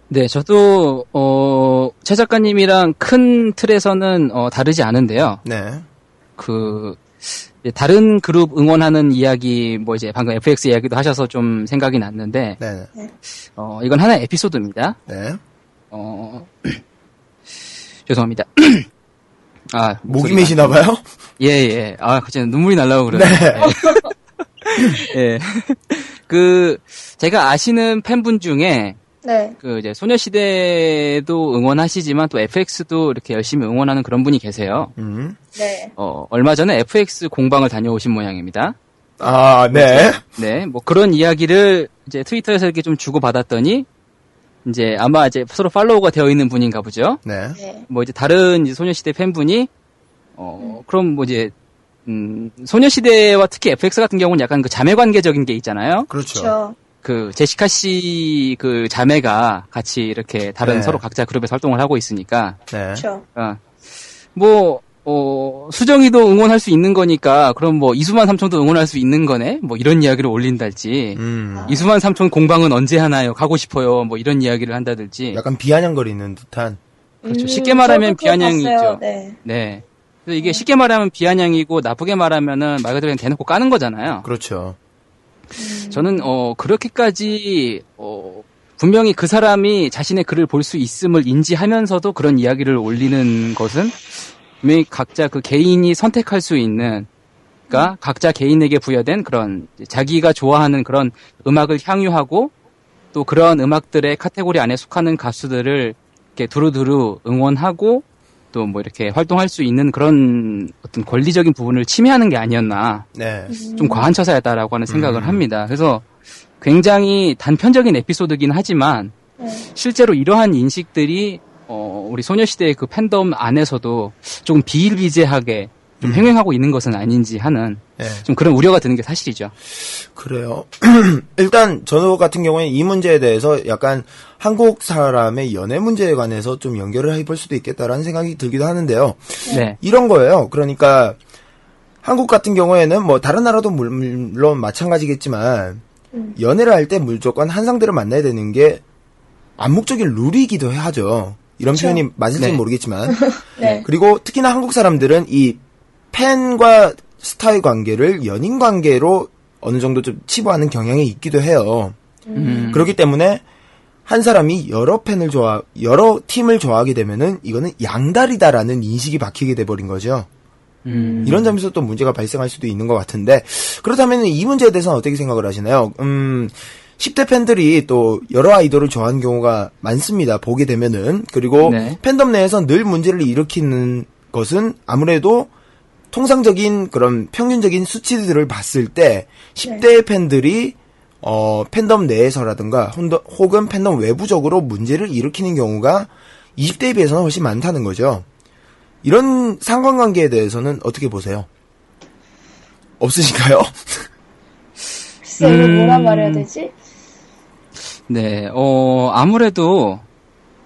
네, 저도 어, 최 작가님이랑 큰 틀에서는 어, 다르지 않은데요. 네. 그 다른 그룹 응원하는 이야기, 뭐 이제 방금 FX 이야기도 하셔서 좀 생각이 났는데, 네. 어, 이건 하나의 에피소드입니다. 네. 어, 죄송합니다. 아, 목이 메시나 봐요? 예, 예. 아, 갑자기 눈물이 날라고 그러네. 네. 예. 그, 제가 아시는 팬분 중에, 네. 그, 이제, 소녀시대도 응원하시지만 또 FX도 이렇게 열심히 응원하는 그런 분이 계세요. 음. 네. 어, 얼마 전에 FX 공방을 다녀오신 모양입니다. 아, 네. 네, 뭐 그런 이야기를 이제 트위터에서 이렇게 좀 주고받았더니, 이제 아마 이제 서로 팔로우가 되어 있는 분인가 보죠. 네. 네. 뭐 이제 다른 이제 소녀시대 팬분이 어 그럼 뭐 이제 음, 소녀시대와 특히 FX 같은 경우는 약간 그 자매 관계적인 게 있잖아요. 그렇죠. 그렇죠. 그 제시카 씨 그 자매가 같이 이렇게 다른 네. 서로 각자 그룹에서 활동을 하고 있으니까 네. 그렇죠. 어, 뭐 어, 수정이도 응원할 수 있는 거니까 그럼 뭐 이수만 삼촌도 응원할 수 있는 거네 뭐 이런 이야기를 올린달지 음. 이수만 삼촌 공방은 언제 하나요 가고 싶어요 뭐 이런 이야기를 한다든지 약간 비아냥거리는 듯한. 그렇죠. 쉽게 말하면 비아냥이죠. 네. 네 그래서 이게 쉽게 말하면 비아냥이고 나쁘게 말하면은 말 그대로 그냥 대놓고 까는 거잖아요. 그렇죠. 저는 어 그렇게까지 어 분명히 그 사람이 자신의 글을 볼 수 있음을 인지하면서도 그런 이야기를 올리는 것은 분명히 각자 그 개인이 선택할 수 있는 그러니까 각자 개인에게 부여된 그런 자기가 좋아하는 그런 음악을 향유하고 또 그런 음악들의 카테고리 안에 속하는 가수들을 이렇게 두루두루 응원하고 또 뭐 이렇게 활동할 수 있는 그런 어떤 권리적인 부분을 침해하는 게 아니었나 네. 좀 과한 처사였다라고 하는 생각을 음. 합니다. 그래서 굉장히 단편적인 에피소드긴 하지만 네. 실제로 이러한 인식들이 어, 우리 소녀시대의 그 팬덤 안에서도 조금 비일비재하게 좀 음. 행행하고 있는 것은 아닌지 하는 네. 좀 그런 우려가 드는 게 사실이죠. 그래요. 일단 저도 같은 경우에 이 문제에 대해서 약간 한국 사람의 연애 문제에 관해서 좀 연결을 해볼 수도 있겠다라는 생각이 들기도 하는데요. 네. 이런 거예요. 그러니까 한국 같은 경우에는 뭐 다른 나라도 물- 물론 마찬가지겠지만 음. 연애를 할 때 무조건 한 상대를 만나야 되는 게 암묵적인 룰이기도 하죠. 이런 그렇죠. 표현이 맞을지는 네. 모르겠지만 네. 그리고 특히나 한국 사람들은 이 팬과 스타의 관계를 연인 관계로 어느 정도 좀 치부하는 경향이 있기도 해요. 음. 그렇기 때문에 한 사람이 여러 팬을 좋아, 여러 팀을 좋아하게 되면은 이거는 양다리다라는 인식이 박히게 돼 버린 거죠. 음. 이런 점에서 또 문제가 발생할 수도 있는 것 같은데 그렇다면 이 문제에 대해서는 어떻게 생각을 하시나요? 음, 10대 팬들이 또 여러 아이돌을 좋아하는 경우가 많습니다. 보게 되면은 그리고 네. 팬덤 내에서 늘 문제를 일으키는 것은 아무래도 통상적인 그런 평균적인 수치들을 봤을 때 10대 팬들이 어, 팬덤 내에서라든가 혼더- 혹은 팬덤 외부적으로 문제를 일으키는 경우가 20대에 비해서는 훨씬 많다는 거죠. 이런 상관관계에 대해서는 어떻게 보세요? 없으신가요? 글쎄, 이거 음. 뭐라 말해야 되지? 네. 어, 아무래도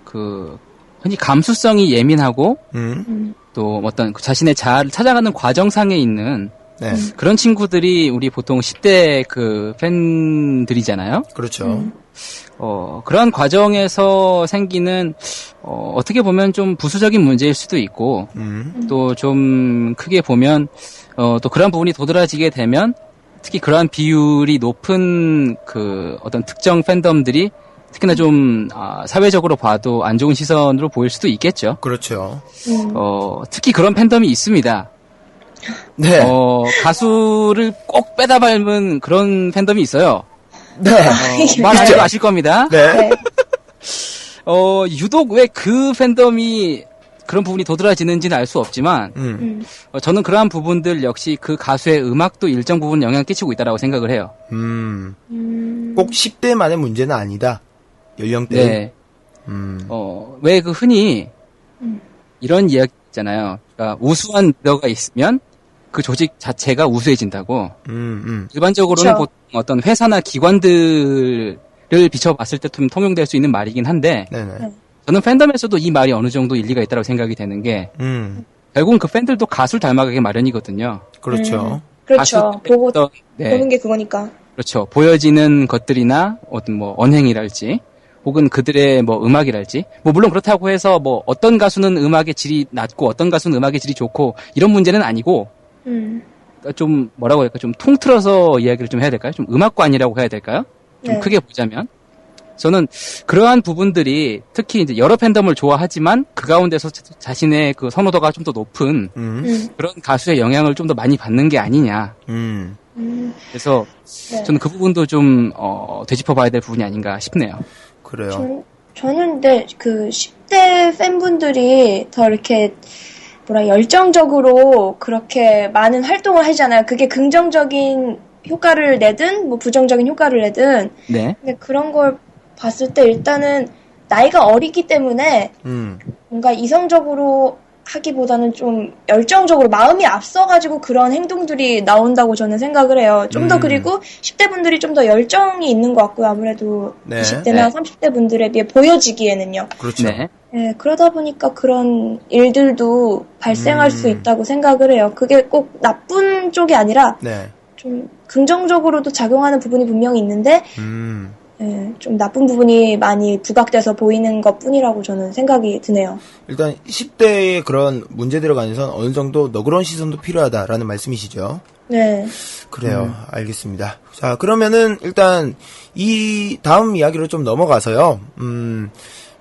그 흔히 감수성이 예민하고 음, 또 어떤 그 자신의 자아를 찾아가는 과정상에 있는 네, 그런 친구들이 우리 보통 10대 그 팬들이잖아요. 그렇죠. 어, 그런 과정에서 생기는, 어, 어떻게 보면 좀 부수적인 문제일 수도 있고, 음, 또좀 크게 보면, 어, 또 그런 부분이 도드라지게 되면, 특히 그러한 비율이 높은 그 어떤 특정 팬덤들이 특히나 좀, 아, 사회적으로 봐도 안 좋은 시선으로 보일 수도 있겠죠. 그렇죠. 음. 어, 특히 그런 팬덤이 있습니다. 네, 어, 가수를 꼭 빼다 밟은 그런 팬덤이 있어요. 네, 어, 말안 해도 아실 겁니다. 네, 네. 어, 유독 왜 그 팬덤이 그런 부분이 도드라지는지는 알 수 없지만, 음, 음. 어, 저는 그러한 부분들 역시 그 가수의 음악도 일정 부분 영향을 끼치고 있다고 생각을 해요. 음, 음. 꼭 10대만의 문제는 아니다. 연령대. 네. 음, 어, 왜 그 흔히 음. 이런 이야기 있잖아요. 그러니까 우수한 리더가 있으면 그 조직 자체가 우수해진다고. 음, 음, 일반적으로는 그쵸. 보통 어떤 회사나 기관들을 비춰봤을 때 좀 통용될 수 있는 말이긴 한데, 네네. 저는 팬덤에서도 이 말이 어느 정도 일리가 있다고 생각이 되는 게, 음, 결국은 그 팬들도 가수를 닮아가기 마련이거든요. 그렇죠. 그렇죠. 가수 보고, 네, 보는 게 그거니까. 그렇죠. 보여지는 것들이나 어떤 뭐 언행이랄지, 혹은 그들의 뭐 음악이랄지, 뭐 물론 그렇다고 해서 뭐 어떤 가수는 음악의 질이 낮고 어떤 가수는 음악의 질이 좋고 이런 문제는 아니고 음. 그러니까 좀 뭐라고 할까 좀 통틀어서 이야기를 좀 해야 될까요? 좀 음악관이라고 해야 될까요? 좀 네. 크게 보자면 저는 그러한 부분들이 특히 이제 여러 팬덤을 좋아하지만 그 가운데서 자- 자신의 그 선호도가 좀 더 높은 음, 음. 그런 가수의 영향을 좀 더 많이 받는 게 아니냐. 음, 음. 그래서 네. 저는 그 부분도 좀 어, 되짚어봐야 될 부분이 아닌가 싶네요. 그래요. 전, 저는 근데 그 10대 팬분들이 더 이렇게 뭐라 열정적으로 그렇게 많은 활동을 하잖아요. 그게 긍정적인 효과를 내든 뭐 부정적인 효과를 내든 네. 근데 그런 걸 봤을 때 일단은 나이가 어리기 때문에 음, 뭔가 이성적으로 하기보다는 좀 열정적으로 마음이 앞서가지고 그런 행동들이 나온다고 저는 생각을 해요. 좀더 음. 그리고 10대 분들이 좀 더 열정이 있는 것 같고요. 아무래도 네. 20대나 네. 30대 분들에 비해 보여지기에는요. 그렇죠. 네. 예, 그러다 보니까 그런 일들도 발생할 음. 수 있다고 생각을 해요. 그게 꼭 나쁜 쪽이 아니라 네. 좀 긍정적으로도 작용하는 부분이 분명히 있는데 음. 예, 좀 나쁜 부분이 많이 부각돼서 보이는 것 뿐이라고 저는 생각이 드네요. 일단 10대의 그런 문제들에 관해서는 어느 정도 너그러운 시선도 필요하다라는 말씀이시죠. 네. 그래요. 알겠습니다. 자, 그러면은 일단 이 다음 이야기로 좀 넘어가서요. 음,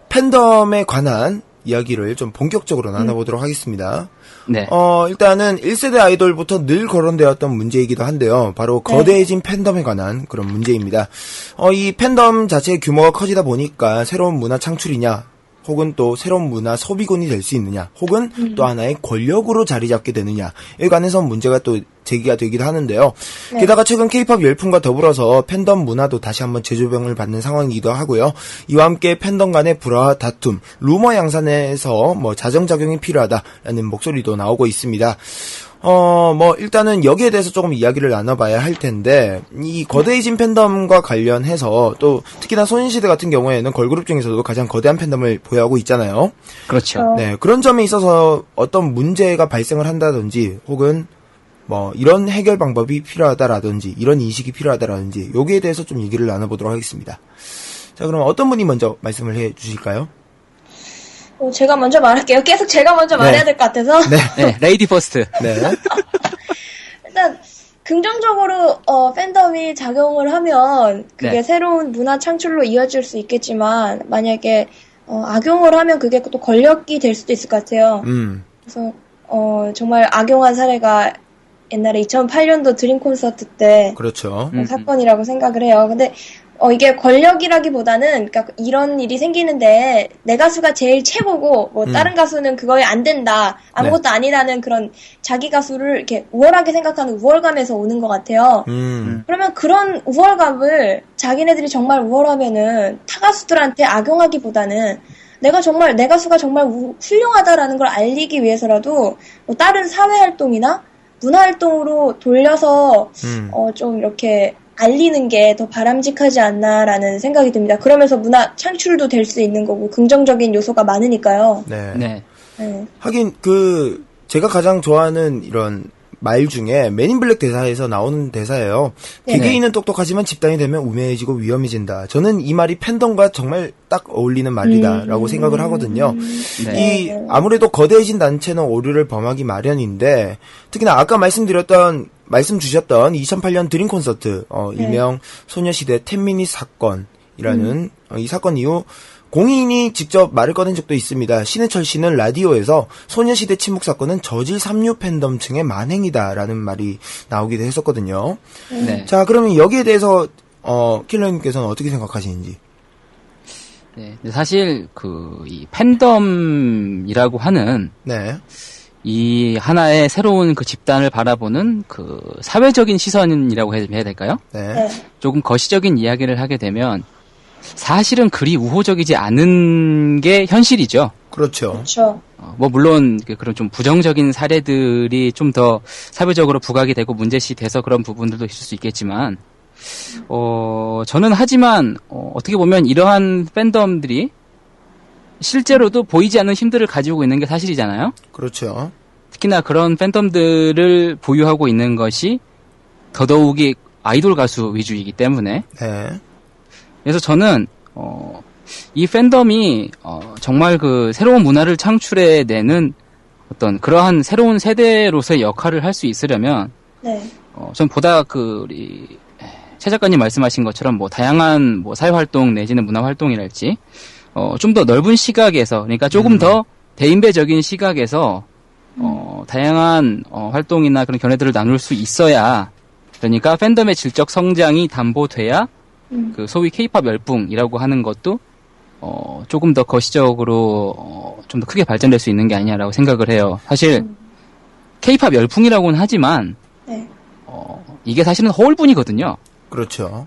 팬덤에 관한 이야기를 좀 본격적으로 나눠보도록 하겠습니다. 네. 어, 일단은 1세대 아이돌부터 늘 거론되었던 문제이기도 한데요. 바로 거대해진 팬덤에 관한 그런 문제입니다. 어, 이 팬덤 자체의 규모가 커지다 보니까 새로운 문화 창출이냐, 혹은 또 새로운 문화 소비군이 될 수 있느냐, 혹은 또 하나의 권력으로 자리 잡게 되느냐에 관해서 문제가 또 제기가 되기도 하는데요. 네. 게다가 최근 케이팝 열풍과 더불어서 팬덤 문화도 다시 한번 재조명을 받는 상황이기도 하고요. 이와 함께 팬덤 간의 불화와 다툼, 루머 양산에서 뭐 자정작용이 필요하다라는 목소리도 나오고 있습니다. 어, 뭐, 일단은 여기에 대해서 조금 이야기를 나눠봐야 할 텐데, 이 거대해진 팬덤과 관련해서 또, 특히나 소년시대 같은 경우에는 걸그룹 중에서도 가장 거대한 팬덤을 보유하고 있잖아요. 그렇죠. 어, 네, 그런 점에 있어서 어떤 문제가 발생을 한다든지, 혹은 뭐, 이런 해결 방법이 필요하다라든지, 이런 인식이 필요하다라든지, 여기에 대해서 좀 얘기를 나눠보도록 하겠습니다. 자, 그럼 어떤 분이 먼저 말씀을 해 주실까요? 어, 제가 먼저 말할게요. 계속 제가 먼저 네. 말해야 될 것 같아서. 네, 레이디 퍼스트. 네. 일단 긍정적으로 어, 팬덤이 작용을 하면 그게 네. 새로운 문화 창출로 이어질 수 있겠지만 만약에 어, 악용을 하면 그게 또 권력이 될 수도 있을 것 같아요. 음, 그래서 어, 정말 악용한 사례가 옛날에 2008년도 드림 콘서트 때 그렇죠. 음. 사건이라고 생각을 해요. 근데 어, 이게 권력이라기보다는 그러니까 이런 일이 생기는데 내 가수가 제일 최고고 뭐 음. 다른 가수는 그거에 안 된다 아무것도 아니라는 그런 자기 가수를 이렇게 우월하게 생각하는 우월감에서 오는 것 같아요. 음, 그러면 그런 우월감을 자기네들이 정말 우월하면은 타 가수들한테 악용하기보다는 내가 정말 내 가수가 정말 우- 훌륭하다라는 걸 알리기 위해서라도 뭐 다른 사회 활동이나 문화 활동으로 돌려서 음. 어, 좀 이렇게 알리는 게 더 바람직하지 않나라는 생각이 듭니다. 그러면서 문화 창출도 될 수 있는 거고 긍정적인 요소가 많으니까요. 네. 네. 네. 하긴 그 제가 가장 좋아하는 이런 말 중에 맨인 블랙 대사에서 나오는 대사예요. 네. 개개인은 똑똑하지만 집단이 되면 우매해지고 위험해진다. 저는 이 말이 팬덤과 정말 딱 어울리는 말이다라고 음. 생각을 하거든요. 네. 이 아무래도 거대해진 단체는 오류를 범하기 마련인데 특히나 아까 말씀드렸던 말씀 주셨던 2008년 드림 콘서트 어, 네. 일명 소녀시대 텐미니 사건이라는 어, 이 사건 이후 공인이 직접 말을 꺼낸 적도 있습니다. 신해철 씨는 라디오에서 소녀시대 침묵 사건은 저질 삼류 팬덤 층의 만행이다라는 말이 나오기도 했었거든요. 네. 자, 그러면 여기에 대해서 어, 킬러님께서는 어떻게 생각하시는지? 네. 사실 그 이 팬덤이라고 하는 네. 이 하나의 새로운 그 집단을 바라보는 그 사회적인 시선이라고 해- 해야 될까요? 네. 네. 조금 거시적인 이야기를 하게 되면 사실은 그리 우호적이지 않은 게 현실이죠. 그렇죠. 그렇죠. 어, 뭐 물론 그- 그런 좀 부정적인 사례들이 좀 더 사회적으로 부각이 되고 문제시 돼서 그런 부분들도 있을 수 있겠지만 어 저는 하지만 어, 어떻게 보면 이러한 팬덤들이 실제로도 보이지 않는 힘들을 가지고 있는 게 사실이잖아요. 그렇죠. 특히나 그런 팬덤들을 보유하고 있는 것이 더더욱이 아이돌 가수 위주이기 때문에 네. 그래서 저는 어, 이 팬덤이 어, 정말 그 새로운 문화를 창출해 내는 어떤 그러한 새로운 세대로서의 역할을 할 수 있으려면 네. 어, 전 보다 그 우리 최 작가님 말씀하신 것처럼 뭐 다양한 뭐 사회 활동 내지는 문화 활동이랄지 어, 좀 더 넓은 시각에서 그러니까 조금 음. 더 대인배적인 시각에서 어, 다양한 어, 활동이나 그런 견해들을 나눌 수 있어야 그러니까 팬덤의 질적 성장이 담보돼야 음. 그 소위 케이팝 열풍이라고 하는 것도 어, 조금 더 거시적으로 어, 좀 더 크게 발전될 수 있는 게 아니냐라고 생각을 해요. 사실 케이팝 열풍이라고는 하지만 네. 어, 이게 사실은 허울뿐이거든요. 그렇죠.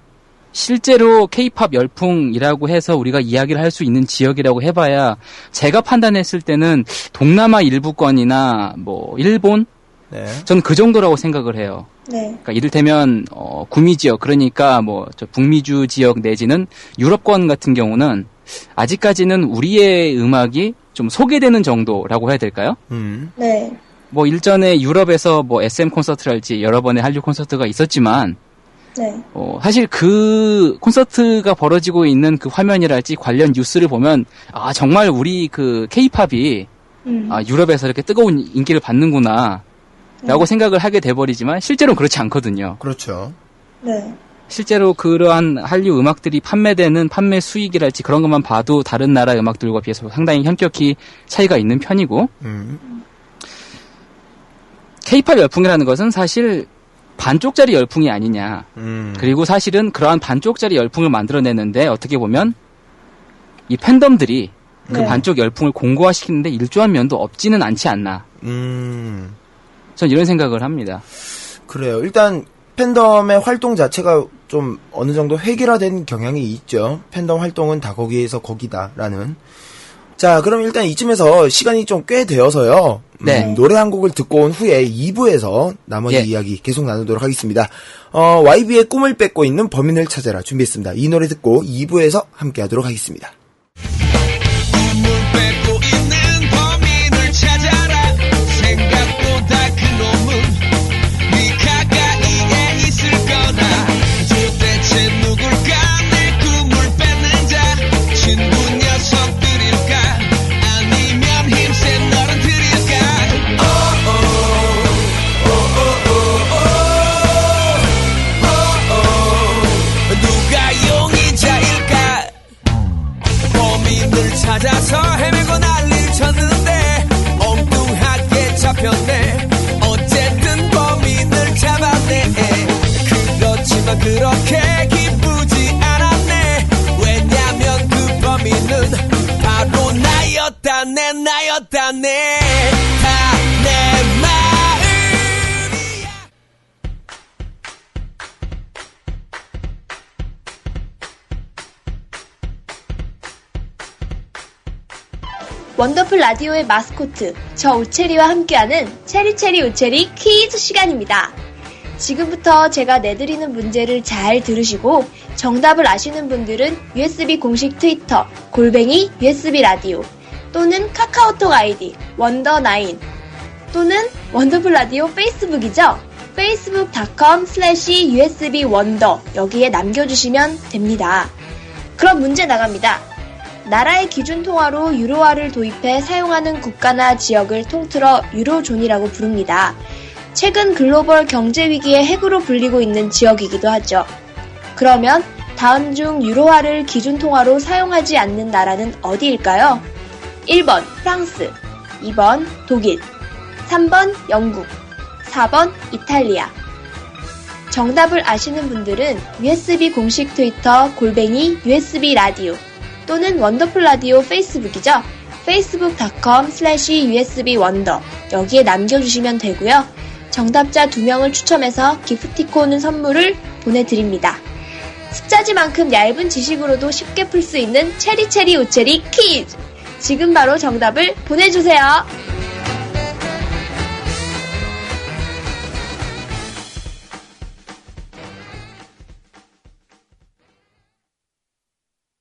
실제로 케이팝 열풍이라고 해서 우리가 이야기를 할 수 있는 지역이라고 해봐야 제가 판단했을 때는 동남아 일부권이나 뭐 일본 네. 저는 그 정도라고 생각을 해요. 네. 그러니까 이를테면 어, 구미 지역 그러니까 뭐 저 북미주 지역 내지는 유럽권 같은 경우는 아직까지는 우리의 음악이 좀 소개되는 정도라고 해야 될까요? 음. 네. 뭐 일전에 유럽에서 뭐 SM 콘서트랄지 여러 번의 한류 콘서트가 있었지만 네. 어, 사실 그 콘서트가 벌어지고 있는 그 화면이랄지 관련 뉴스를 보면 아 정말 우리 그 케이팝이 음. 아, 유럽에서 이렇게 뜨거운 인기를 받는구나 라고 생각을 하게 돼버리지만 실제로는 그렇지 않거든요. 그렇죠. 네. 실제로 그러한 한류 음악들이 판매되는 판매 수익이랄지 그런 것만 봐도 다른 나라 음악들과 비해서 상당히 현격히 차이가 있는 편이고 음. 케이팝 열풍이라는 것은 사실 반쪽짜리 열풍이 아니냐. 음. 그리고 사실은 그러한 반쪽짜리 열풍을 만들어내는데 어떻게 보면 이 팬덤들이 그 네. 반쪽 열풍을 공고화시키는데 일조한 면도 없지는 않지 않나. 음. 전 이런 생각을 합니다. 그래요. 일단 팬덤의 활동 자체가 좀 어느 정도 획일화된 경향이 있죠. 팬덤 활동은 다 거기에서 거기다라는. 자, 그럼 일단 이쯤에서 시간이 좀 꽤 되어서요. 음, 네. 노래 한 곡을 듣고 온 후에 2부에서 나머지 예. 이야기 계속 나누도록 하겠습니다. 어, YB의 꿈을 뺏고 있는 범인을 찾아라 준비했습니다. 이 노래 듣고 2부에서 함께 하도록 하겠습니다. 그렇지만 그렇게 기쁘지 않았네. 왜냐면 그 범인은 바로 나였다네 나였다네. 다 내 마음이야. 원더풀 라디오의 마스코트, 저 우체리와 함께하는 체리체리 우체리 퀴즈 시간입니다. 지금부터 제가 내드리는 문제를 잘 들으시고 정답을 아시는 분들은 USB 공식 트위터 골뱅이 USB 라디오 또는 카카오톡 아이디 원더9 또는 원더풀 라디오 페이스북이죠. facebook.com slash usb 원더 여기에 남겨주시면 됩니다. 그럼 문제 나갑니다. 나라의 기준 통화로 유로화를 도입해 사용하는 국가나 지역을 통틀어 유로존이라고 부릅니다. 최근 글로벌 경제 위기의 핵으로 불리고 있는 지역이기도 하죠. 그러면 다음 중 유로화를 기준 통화로 사용하지 않는 나라는 어디일까요? 1번 프랑스, 2번 독일, 3번 영국, 4번 이탈리아. 정답을 아시는 분들은 USB 공식 트위터 골뱅이 USB 라디오 또는 원더풀 라디오 페이스북이죠. facebook.com slash usb 원더 여기에 남겨주시면 되고요. 정답자 2명을 추첨해서 기프티콘 선물을 보내드립니다. 숫자지만큼 얇은 지식으로도 쉽게 풀 수 있는 체리체리 우체리 퀴즈! 지금 바로 정답을 보내주세요.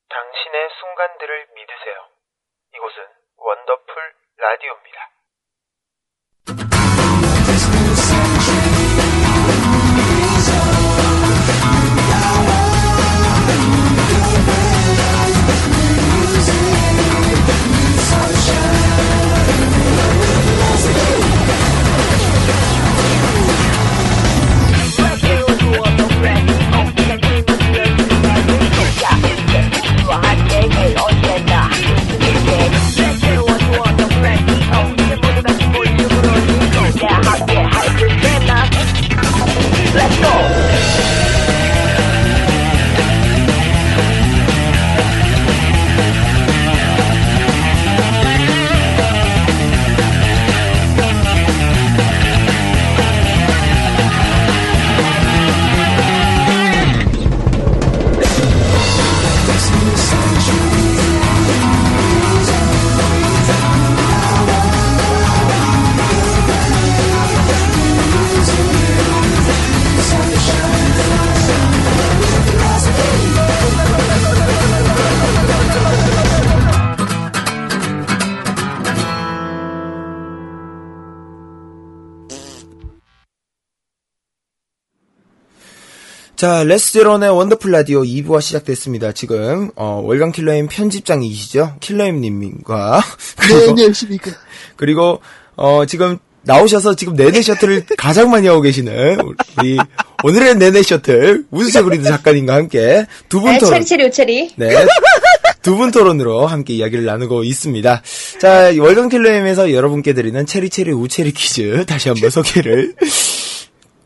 당신의 순간들을 믿으세요. 이곳은 원더풀 라디오입니다. 자, 레스제론의 원더풀 라디오 2부가 시작됐습니다. 지금, 어, 월간 킬러임 편집장이시죠? 킬러임 님과, 그리고, 네, 안녕하십니까. 그리고, 어, 지금 나오셔서 지금 네네 셔틀을 가장 많이 하고 계시는, 우리, 오늘의 네네 셔틀, 우수세 그리드 작가님과 함께 두분 네, 토론. 체리 체리 우체리. 네. 두 분 토론으로 함께 이야기를 나누고 있습니다. 자, 월간 킬러임에서 여러분께 드리는 체리 체리 우체리 퀴즈 다시 한번 소개를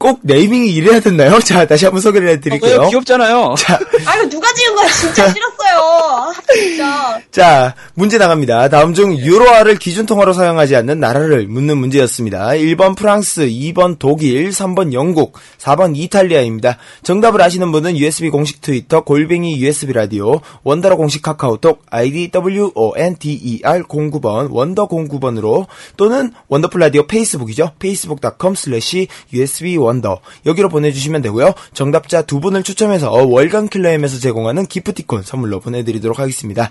꼭 네이밍이 이래야 됐나요? 자, 다시 한번 소개를 해드릴게요. 왜요? 귀엽잖아요. 자, 아 이거 누가 지은 거야? 진짜 싫었어요. 아, 진짜. 자, 문제 나갑니다. 다음 중 유로화를 기준통화로 사용하지 않는 나라를 묻는 문제였습니다. 1번 프랑스, 2번 독일, 3번 영국, 4번 이탈리아입니다. 정답을 아시는 분은 USB 공식 트위터, 골뱅이 USB 라디오, 원더러 공식 카카오톡, ID WONDER 09번, 원더 09번으로 또는 원더풀 라디오 페이스북이죠. facebook.com slash USB 원 더. 여기로 보내주시면 되고요. 정답자 두 분을 추첨해서 월간 킬러엠에서 제공하는 기프티콘 선물로 보내드리도록 하겠습니다.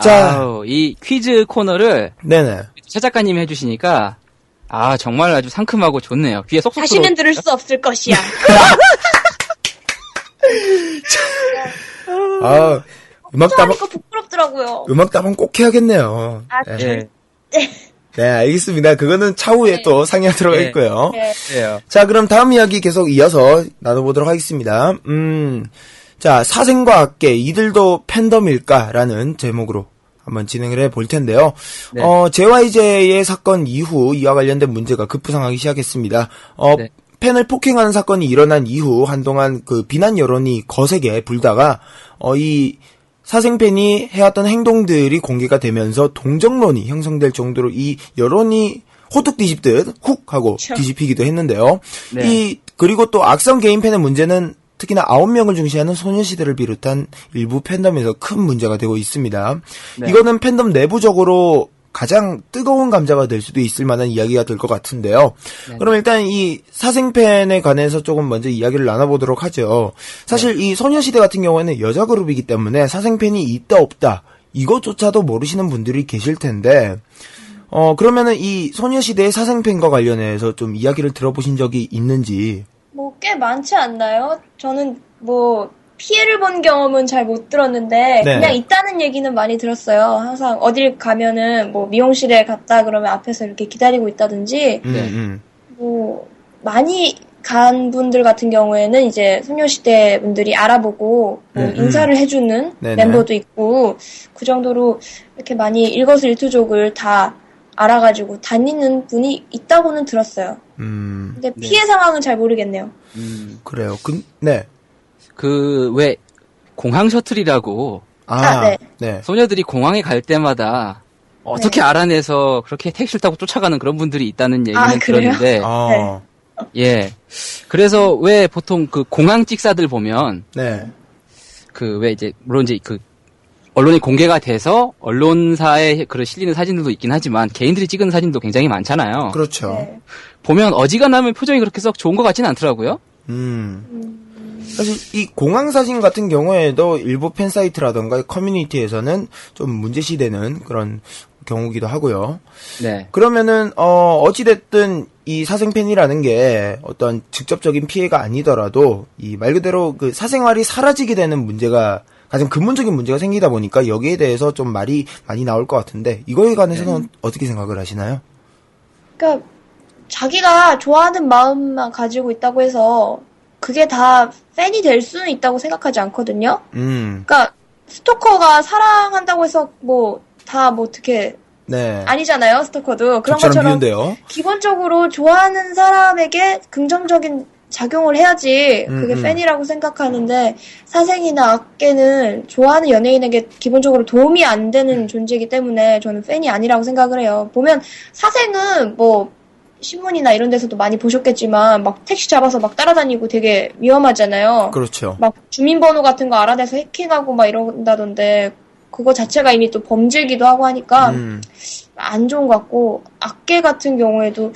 자. 아우, 이 퀴즈 코너를 네네. 최 작가님이 해주시니까 아 정말 아주 상큼하고 좋네요. 귀에 쏙쏙 다시는. 들을 수 없을 것이야. 아, 음악 따방, 부끄럽더라고요. 음악 따방 꼭 해야겠네요. 아, 네. 예, 네, 알겠습니다. 그거는 차후에 또 상의하도록 네. 하겠고요. 네. 그래요. 자, 그럼 다음 이야기 계속 이어서 나눠보도록 하겠습니다. 음, 자, 사생과 학계, 이들도 팬덤일까라는 제목으로 한번 진행을 해 볼 텐데요. 네. 어, JYJ의 사건 이후 이와 관련된 문제가 급부상하기 시작했습니다. 어, 네. 팬을 폭행하는 사건이 일어난 이후 한동안 그 비난 여론이 거세게 불다가 어, 이 사생팬이 해왔던 행동들이 공개가 되면서 동정론이 형성될 정도로 이 여론이 호뚝 뒤집듯 훅 하고 뒤집히기도 했는데요. 네. 이 그리고 또 악성 개인 팬의 문제는 특히나 아홉 명을 중시하는 소녀시대를 비롯한 일부 팬덤에서 큰 문제가 되고 있습니다. 네. 이거는 팬덤 내부적으로 가장 뜨거운 감자가 될 수도 있을 만한 이야기가 될 것 같은데요. 그럼 일단 이 사생팬에 관해서 조금 먼저 이야기를 나눠보도록 하죠. 사실 이 소녀시대 같은 경우에는 여자 그룹이기 때문에 사생팬이 있다 없다 이것조차도 모르시는 분들이 계실 텐데 어 그러면은 이 소녀시대의 사생팬과 관련해서 좀 이야기를 들어보신 적이 있는지 뭐 꽤 많지 않나요? 저는 뭐 피해를 본 경험은 잘 못 들었는데 네. 그냥 있다는 얘기는 많이 들었어요. 항상 어딜 가면은 뭐 미용실에 갔다 그러면 앞에서 이렇게 기다리고 있다든지 음, 네. 음. 뭐 많이 간 분들 같은 경우에는 이제 소녀시대 분들이 알아보고 뭐 음, 음. 인사를 해주는 네네. 멤버도 있고 그 정도로 이렇게 많이 일거수일투족을 다 알아가지고 다니는 분이 있다고는 들었어요. 음, 근데 피해 상황은 잘 모르겠네요. 음, 그래요. 그, 네. 그 왜 공항 셔틀이라고 아, 아, 네. 네. 소녀들이 공항에 갈 때마다 어떻게 알아내서 그렇게 택시를 타고 쫓아가는 그런 분들이 있다는 얘기는 아? 들었는데 아, 예 그래서 왜 보통 그 공항 찍사들 보면 네. 그 왜 이제 물론 이제 그 언론이 공개가 돼서 언론사에 그 실리는 사진들도 있긴 하지만 개인들이 찍은 사진도 굉장히 많잖아요. 그렇죠. 네. 보면 어지간하면 표정이 그렇게 썩 좋은 것 같지는 않더라고요. 음. 사실 이 공항 사진 같은 경우에도 일부 팬 사이트라던가 커뮤니티에서는 좀 문제시되는 그런 경우기도 하고요. 네. 그러면은 어 어찌 됐든 이 사생 팬이라는 게 어떤 직접적인 피해가 아니더라도 이 말 그대로 그 사생활이 사라지게 되는 문제가 가장 근본적인 문제가 생기다 보니까 여기에 대해서 좀 말이 많이 나올 것 같은데 이거에 관해서는 어떻게 생각을 하시나요? 그러니까 자기가 좋아하는 마음만 가지고 있다고 해서 그게 다 팬이 될 수는 있다고 생각하지 않거든요. 음, 그러니까 스토커가 사랑한다고 해서 뭐 다뭐 어떻게 네. 아니잖아요. 스토커도 그런 것처럼 비유인데요. 기본적으로 좋아하는 사람에게 긍정적인 작용을 해야지 그게 음, 음. 팬이라고 생각하는데 사생이나 악계는 좋아하는 연예인에게 기본적으로 도움이 안 되는 존재이기 때문에 저는 팬이 아니라고 생각을 해요. 보면 사생은 뭐 신문이나 이런 데서도 많이 보셨겠지만 막 택시 잡아서 막 따라다니고 되게 위험하잖아요. 그렇죠. 막 주민번호 같은 거 알아내서 해킹하고 막 이런다던데 그거 자체가 이미 또 범죄기도 하고 하니까 음, 안 좋은 것 같고 악계 같은 경우에도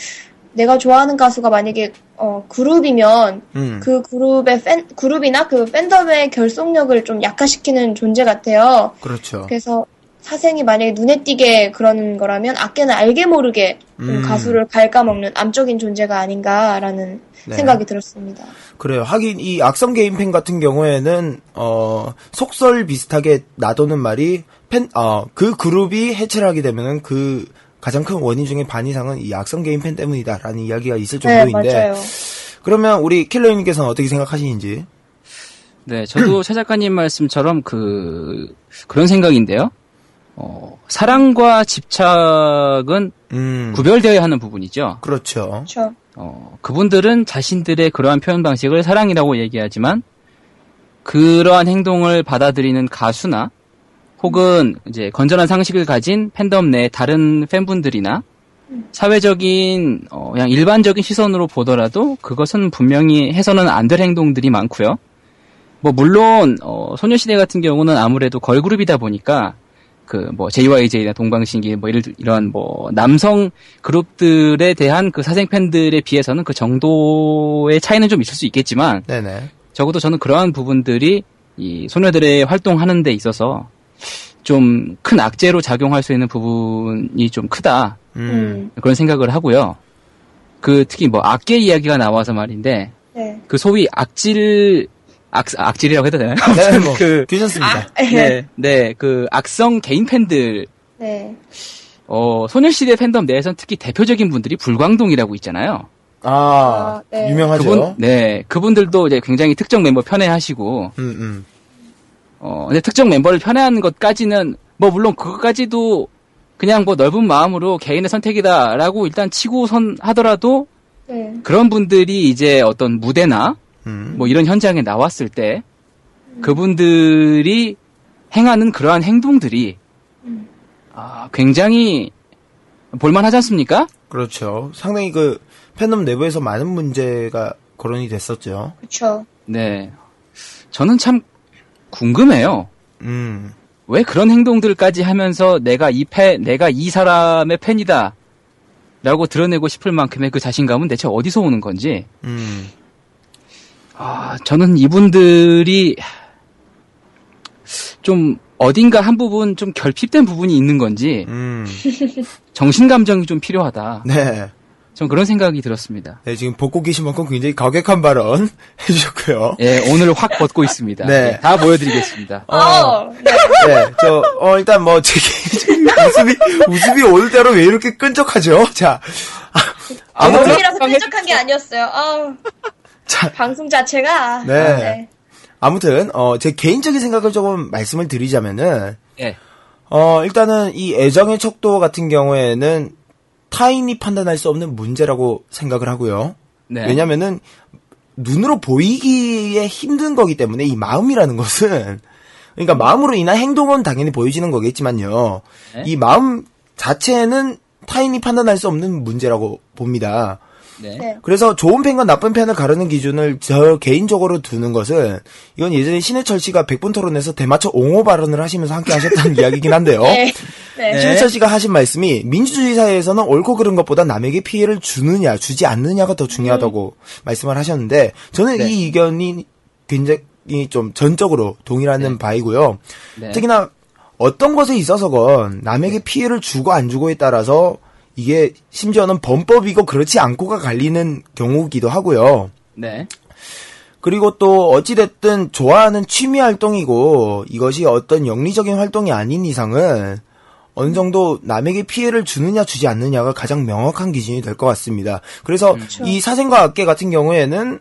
내가 좋아하는 가수가 만약에 어, 그룹이면 음, 그 그룹의 팬 그룹이나 그 팬덤의 결속력을 좀 약화시키는 존재 같아요. 그렇죠. 그래서 사생이 만약에 눈에 띄게 그러는 거라면 악계는 알게 모르게 좀 음. 가수를 갉아먹는 암적인 존재가 아닌가라는 네. 생각이 들었습니다. 그래요. 하긴 이 악성 게임 팬 같은 경우에는 어 속설 비슷하게 놔두는 말이 팬어그 그룹이 해체를 하게 되면은 그 가장 큰 원인 중에 반 이상은 이 악성 게임 팬 때문이다라는 이야기가 있을 네, 정도인데 맞아요. 그러면 우리 킬러님께서는 어떻게 생각하시는지? 네, 저도 최 작가님 말씀처럼 그 그런 생각인데요. 어, 사랑과 집착은 음 구별되어야 하는 부분이죠. 그렇죠. 그렇죠. 어, 그분들은 자신들의 그러한 표현 방식을 사랑이라고 얘기하지만 그러한 행동을 받아들이는 가수나 혹은 이제 건전한 상식을 가진 팬덤 내 다른 팬분들이나 사회적인 어, 그냥 일반적인 시선으로 보더라도 그것은 분명히 해서는 안 될 행동들이 많고요. 뭐 물론 어, 소녀시대 같은 경우는 아무래도 걸그룹이다 보니까 그 뭐 JYJ나 동방신기 뭐 이런 이런 뭐 남성 그룹들에 대한 그 사생 팬들에 비해서는 그 정도의 차이는 좀 있을 수 있겠지만 네네. 적어도 저는 그러한 부분들이 이 소녀들의 활동하는 데 있어서 좀 큰 악재로 작용할 수 있는 부분이 좀 크다 음. 음. 그런 생각을 하고요. 그 특히 뭐 악계 이야기가 나와서 말인데 네. 그 소위 악질 악 악질이라고 해도 되나요? 네, 뭐 그 괜찮습니다. 네, 네, 그 악성 개인 팬들, 네. 어, 소녀시대 팬덤 내에선 특히 대표적인 분들이 불광동이라고 있잖아요. 아, 아, 네. 유명하죠. 그분, 네, 그분들도 이제 굉장히 특정 멤버 편애하시고, 음, 음. 어, 근데 특정 멤버를 편애하는 것까지는, 뭐, 물론 그것까지도 그냥 뭐 넓은 마음으로 개인의 선택이다라고 일단 치고선 하더라도, 네. 그런 분들이 이제 어떤 무대나, 음. 뭐 이런 현장에 나왔을 때, 그분들이 행하는 그러한 행동들이, 아, 굉장히 볼만하지 않습니까? 그렇죠. 상당히 그 팬덤 내부에서 많은 문제가 거론이 됐었죠. 그렇죠. 네. 저는 참 궁금해요. 음. 왜 그런 행동들까지 하면서 내가 이 팬, 내가 이 사람의 팬이다. 라고 드러내고 싶을 만큼의 그 자신감은 대체 어디서 오는 건지. 음. 아, 저는 이분들이 좀 어딘가 한 부분 좀 결핍된 부분이 있는 건지 음. 정신 감정이 좀 필요하다. 네. 전 그런 생각이 들었습니다. 네, 지금 벗고 계신 만큼 굉장히 가격한 발언 해주셨고요. 예, 오늘 확 벗고 있습니다. 네. 예, 다 보여드리겠습니다. 어, 네. 네, 저, 어, 일단 뭐, 제 웃음이, 웃음이 오늘 따로 왜 이렇게 끈적하죠? 자, 아, 아무튼, 방송이라서 끈적한 게 아니었어요. 아우, 자, 방송 자체가. 네. 아, 네. 아무튼, 어, 제 개인적인 생각을 조금 말씀을 드리자면은, 예. 어, 일단은 이 애정의 척도 같은 경우에는 타인이 판단할 수 없는 문제라고 생각을 하고요. 네. 왜냐면은 눈으로 보이기에 힘든 거기 때문에 이 마음이라는 것은 그러니까 마음으로 인한 행동은 당연히 보여지는 거겠지만요. 네. 이 마음 자체는 타인이 판단할 수 없는 문제라고 봅니다. 네. 네. 그래서 좋은 팬과 나쁜 팬을 가르는 기준을 저 개인적으로 두는 것은 이건 예전에 신해철 씨가 백분 토론에서 대마초 옹호 발언을 하시면서 함께 하셨던 이야기긴 한데요. 네. 네. 신해철 씨가 하신 말씀이 민주주의 사회에서는 옳고 그른 것보다 남에게 피해를 주느냐 주지 않느냐가 더 중요하다고 말씀을 하셨는데 저는 네. 이 의견이 굉장히 좀 전적으로 동일하는 바이고요. 네. 특히나 어떤 것에 있어서건 남에게 피해를 주고 안 주고에 따라서 이게 심지어는 범법이고 그렇지 않고가 갈리는 경우기도 하고요. 네. 그리고 또 어찌됐든 좋아하는 취미 활동이고 이것이 어떤 영리적인 활동이 아닌 이상은 어느 정도 남에게 피해를 주느냐 주지 않느냐가 가장 명확한 기준이 될 것 같습니다. 그래서 이 사생과 악계 같은 경우에는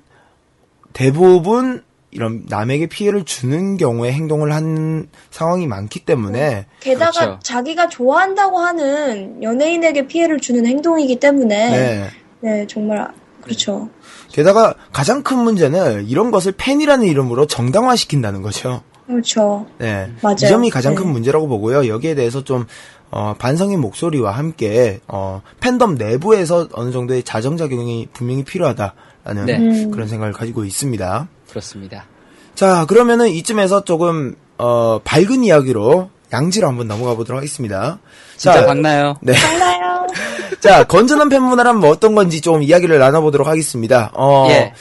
대부분 이런 남에게 피해를 주는 경우에 행동을 한 상황이 많기 때문에 게다가 그렇죠. 자기가 좋아한다고 하는 연예인에게 피해를 주는 행동이기 때문에 네, 네. 정말 그렇죠. 게다가 가장 큰 문제는 이런 것을 팬이라는 이름으로 정당화시킨다는 거죠. 그렇죠. 네. 맞아요. 이 점이 가장 큰 네. 문제라고 보고요. 여기에 대해서 좀, 어, 반성의 목소리와 함께, 어, 팬덤 내부에서 어느 정도의 자정작용이 분명히 필요하다 라는 네. 음. 그런 생각을 가지고 있습니다. 그렇습니다. 자, 그러면은 이쯤에서 조금, 어, 밝은 이야기로 양지로 한번 넘어가 보도록 하겠습니다. 진짜 자, 박나요? 네. 달라요. 자, 건전한 팬 문화란 뭐 어떤 건지 좀 이야기를 나눠보도록 하겠습니다. 어, 예.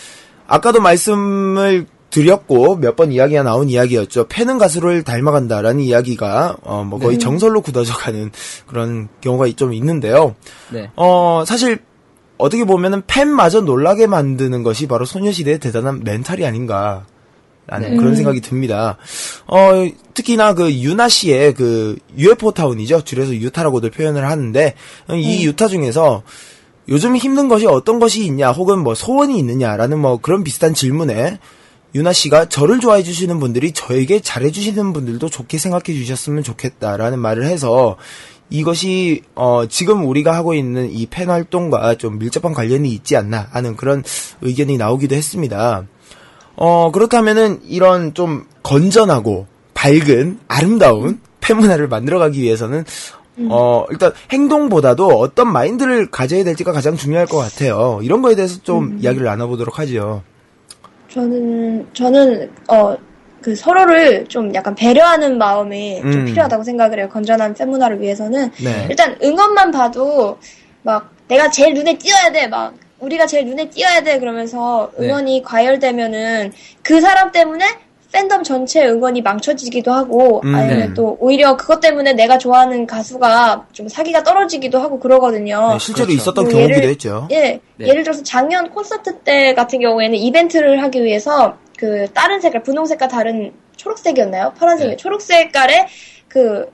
아까도 말씀을 드렸고 몇 번 이야기가 나온 이야기였죠. 팬은 가수를 닮아간다라는 이야기가 어 뭐 거의 정설로 굳어져가는 그런 경우가 좀 있는데요. 네. 어 사실 어떻게 보면은 팬마저 놀라게 만드는 것이 바로 소녀시대의 대단한 멘탈이 아닌가. 라는 네. 그런 생각이 듭니다. 어, 특히나 그 유나 씨의 그 UFO 타운이죠. 줄여서 유타라고도 표현을 하는데 이 유타 중에서 요즘 힘든 것이 어떤 것이 있냐 혹은 뭐 소원이 있느냐라는 뭐 그런 비슷한 질문에 유나 씨가 저를 좋아해 주시는 분들이 저에게 잘해 주시는 분들도 좋게 생각해 주셨으면 좋겠다라는 말을 해서 이것이 어 지금 우리가 하고 있는 이 팬 활동과 좀 밀접한 관련이 있지 않나 하는 그런 의견이 나오기도 했습니다. 어 그렇다면은 이런 좀 건전하고 밝은 아름다운 팬 문화를 만들어가기 위해서는 어 일단 행동보다도 어떤 마인드를 가져야 될지가 가장 중요할 것 같아요. 이런 거에 대해서 좀 이야기를 나눠보도록 하죠. 저는 저는 어 그 서로를 좀 약간 배려하는 마음이 좀 음. 필요하다고 생각을 해요. 건전한 팬 문화를 위해서는 네. 일단 응원만 봐도 막 내가 제일 눈에 띄어야 돼. 막 우리가 제일 눈에 띄어야 돼. 그러면서 네. 응원이 과열되면은 그 사람 때문에 팬덤 전체 응원이 망쳐지기도 하고 음, 아니면 네. 또 오히려 그것 때문에 내가 좋아하는 가수가 좀 사기가 떨어지기도 하고 그러거든요. 네, 실제로 그렇죠. 있었던 뭐 경우기도 예를- 했죠. 예, 네. 예를 들어서 작년 콘서트 때 같은 경우에는 이벤트를 하기 위해서 그 다른 색깔, 분홍색과 다른 초록색이었나요? 파란색, 네. 초록 색깔의 그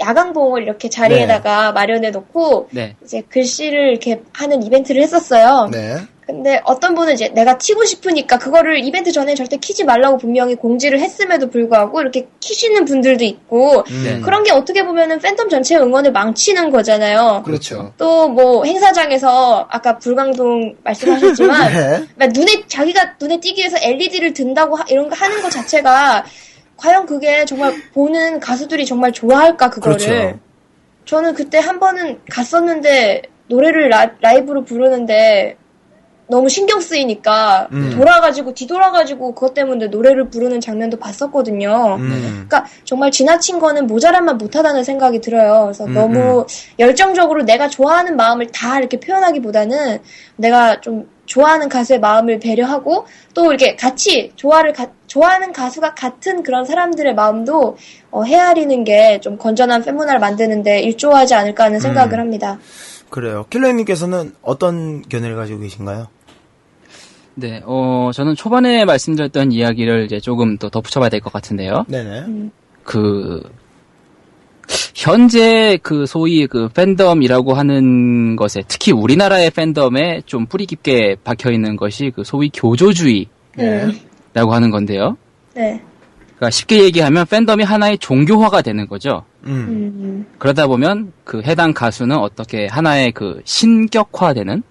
야광봉을 이렇게 자리에다가 마련해 놓고 네. 이제 글씨를 이렇게 하는 이벤트를 했었어요. 네. 근데 어떤 분은 이제 내가 키고 싶으니까 그거를 이벤트 전에 절대 키지 말라고 분명히 공지를 했음에도 불구하고 이렇게 키시는 분들도 있고 네. 그런 게 어떻게 보면은 팬덤 전체 응원을 망치는 거잖아요. 그렇죠. 또 뭐 행사장에서 아까 불광동 말씀하셨지만 네. 막 눈에 자기가 눈에 띄기 위해서 LED를 든다고 하- 이런 거 하는 것 자체가 과연 그게 정말 보는 가수들이 정말 좋아할까 그거를 그렇죠. 저는 그때 한 번은 갔었는데 노래를 라, 라이브로 부르는데 너무 신경 쓰이니까 음. 돌아가지고 뒤돌아가지고 그것 때문에 노래를 부르는 장면도 봤었거든요. 음. 그러니까 정말 지나친 거는 모자란만 못하다는 생각이 들어요. 그래서 음, 너무 열정적으로 내가 좋아하는 마음을 다 이렇게 표현하기보다는 내가 좀 좋아하는 가수의 마음을 배려하고 또 이렇게 같이 조화를 가- 좋아하는 가수가 같은 그런 사람들의 마음도 어, 헤아리는 게 좀 건전한 팬문화를 만드는데 일조하지 않을까 하는 생각을 음. 합니다. 그래요. 킬러님께서는 어떤 견해를 가지고 계신가요? 네, 어, 저는 초반에 말씀드렸던 이야기를 이제 조금 더 덧붙여봐야 될 것 같은데요. 네네. 그, 현재 그 소위 그 팬덤이라고 하는 것에, 특히 우리나라의 팬덤에 좀 뿌리 깊게 박혀 있는 것이 그 소위 교조주의라고 네. 하는 건데요. 네. 그러니까 쉽게 얘기하면 팬덤이 하나의 종교화가 되는 거죠. 음. 음. 그러다 보면 그 해당 가수는 어떻게 하나의 그 신격화되는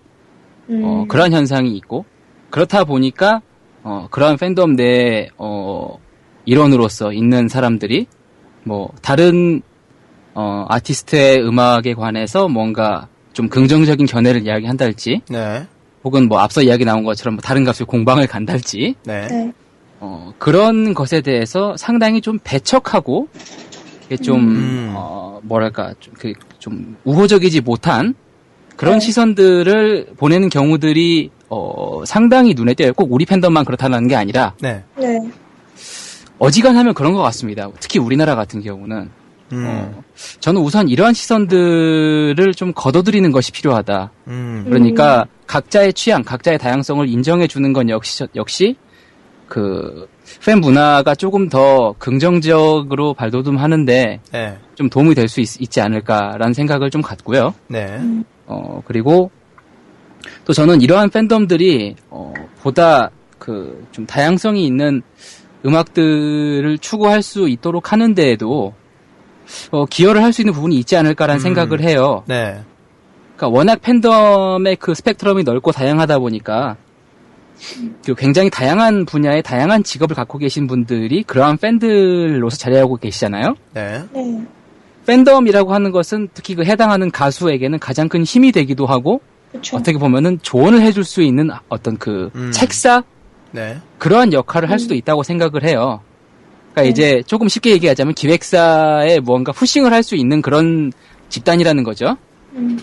음. 어, 그런 현상이 있고 그렇다 보니까 어, 그런 팬덤 내 어, 일원으로서 있는 사람들이 뭐 다른 어, 아티스트의 음악에 관해서 뭔가 좀 긍정적인 견해를 이야기한달지 네. 혹은 뭐 앞서 이야기 나온 것처럼 뭐 다른 가수의 공방을 간달지 네. 네. 어, 그런 것에 대해서 상당히 좀 배척하고 좀 음. 어, 뭐랄까 좀, 그, 좀 우호적이지 못한 그런 네. 시선들을 보내는 경우들이 어, 상당히 눈에 띄어요. 꼭 우리 팬덤만 그렇다는 게 아니라 네. 네. 어지간하면 그런 것 같습니다. 특히 우리나라 같은 경우는 음. 어, 저는 우선 이러한 시선들을 좀 걷어들이는 것이 필요하다. 음. 그러니까 각자의 취향, 각자의 다양성을 인정해 주는 건 역시 역시 그 팬 문화가 조금 더 긍정적으로 발돋움하는데 네. 좀 도움이 될 수 있지 않을까라는 생각을 좀 갖고요. 네. 어 그리고 또 저는 이러한 팬덤들이 어 보다 그 좀 다양성이 있는 음악들을 추구할 수 있도록 하는 데에도 어 기여를 할 수 있는 부분이 있지 않을까라는 음. 생각을 해요. 네. 그러니까 워낙 팬덤의 그 스펙트럼이 넓고 다양하다 보니까 그 굉장히 다양한 분야의 다양한 직업을 갖고 계신 분들이 그러한 팬들로서 자리하고 계시잖아요. 네. 네. 팬덤이라고 하는 것은 특히 그 해당하는 가수에게는 가장 큰 힘이 되기도 하고 그렇죠. 어떻게 보면은 조언을 해줄 수 있는 어떤 그 음. 책사 네. 그러한 역할을 할 수도 있다고 생각을 해요. 그러니까 이제 조금 쉽게 얘기하자면 기획사에 뭔가 푸싱을 할 수 있는 그런 집단이라는 거죠. 음.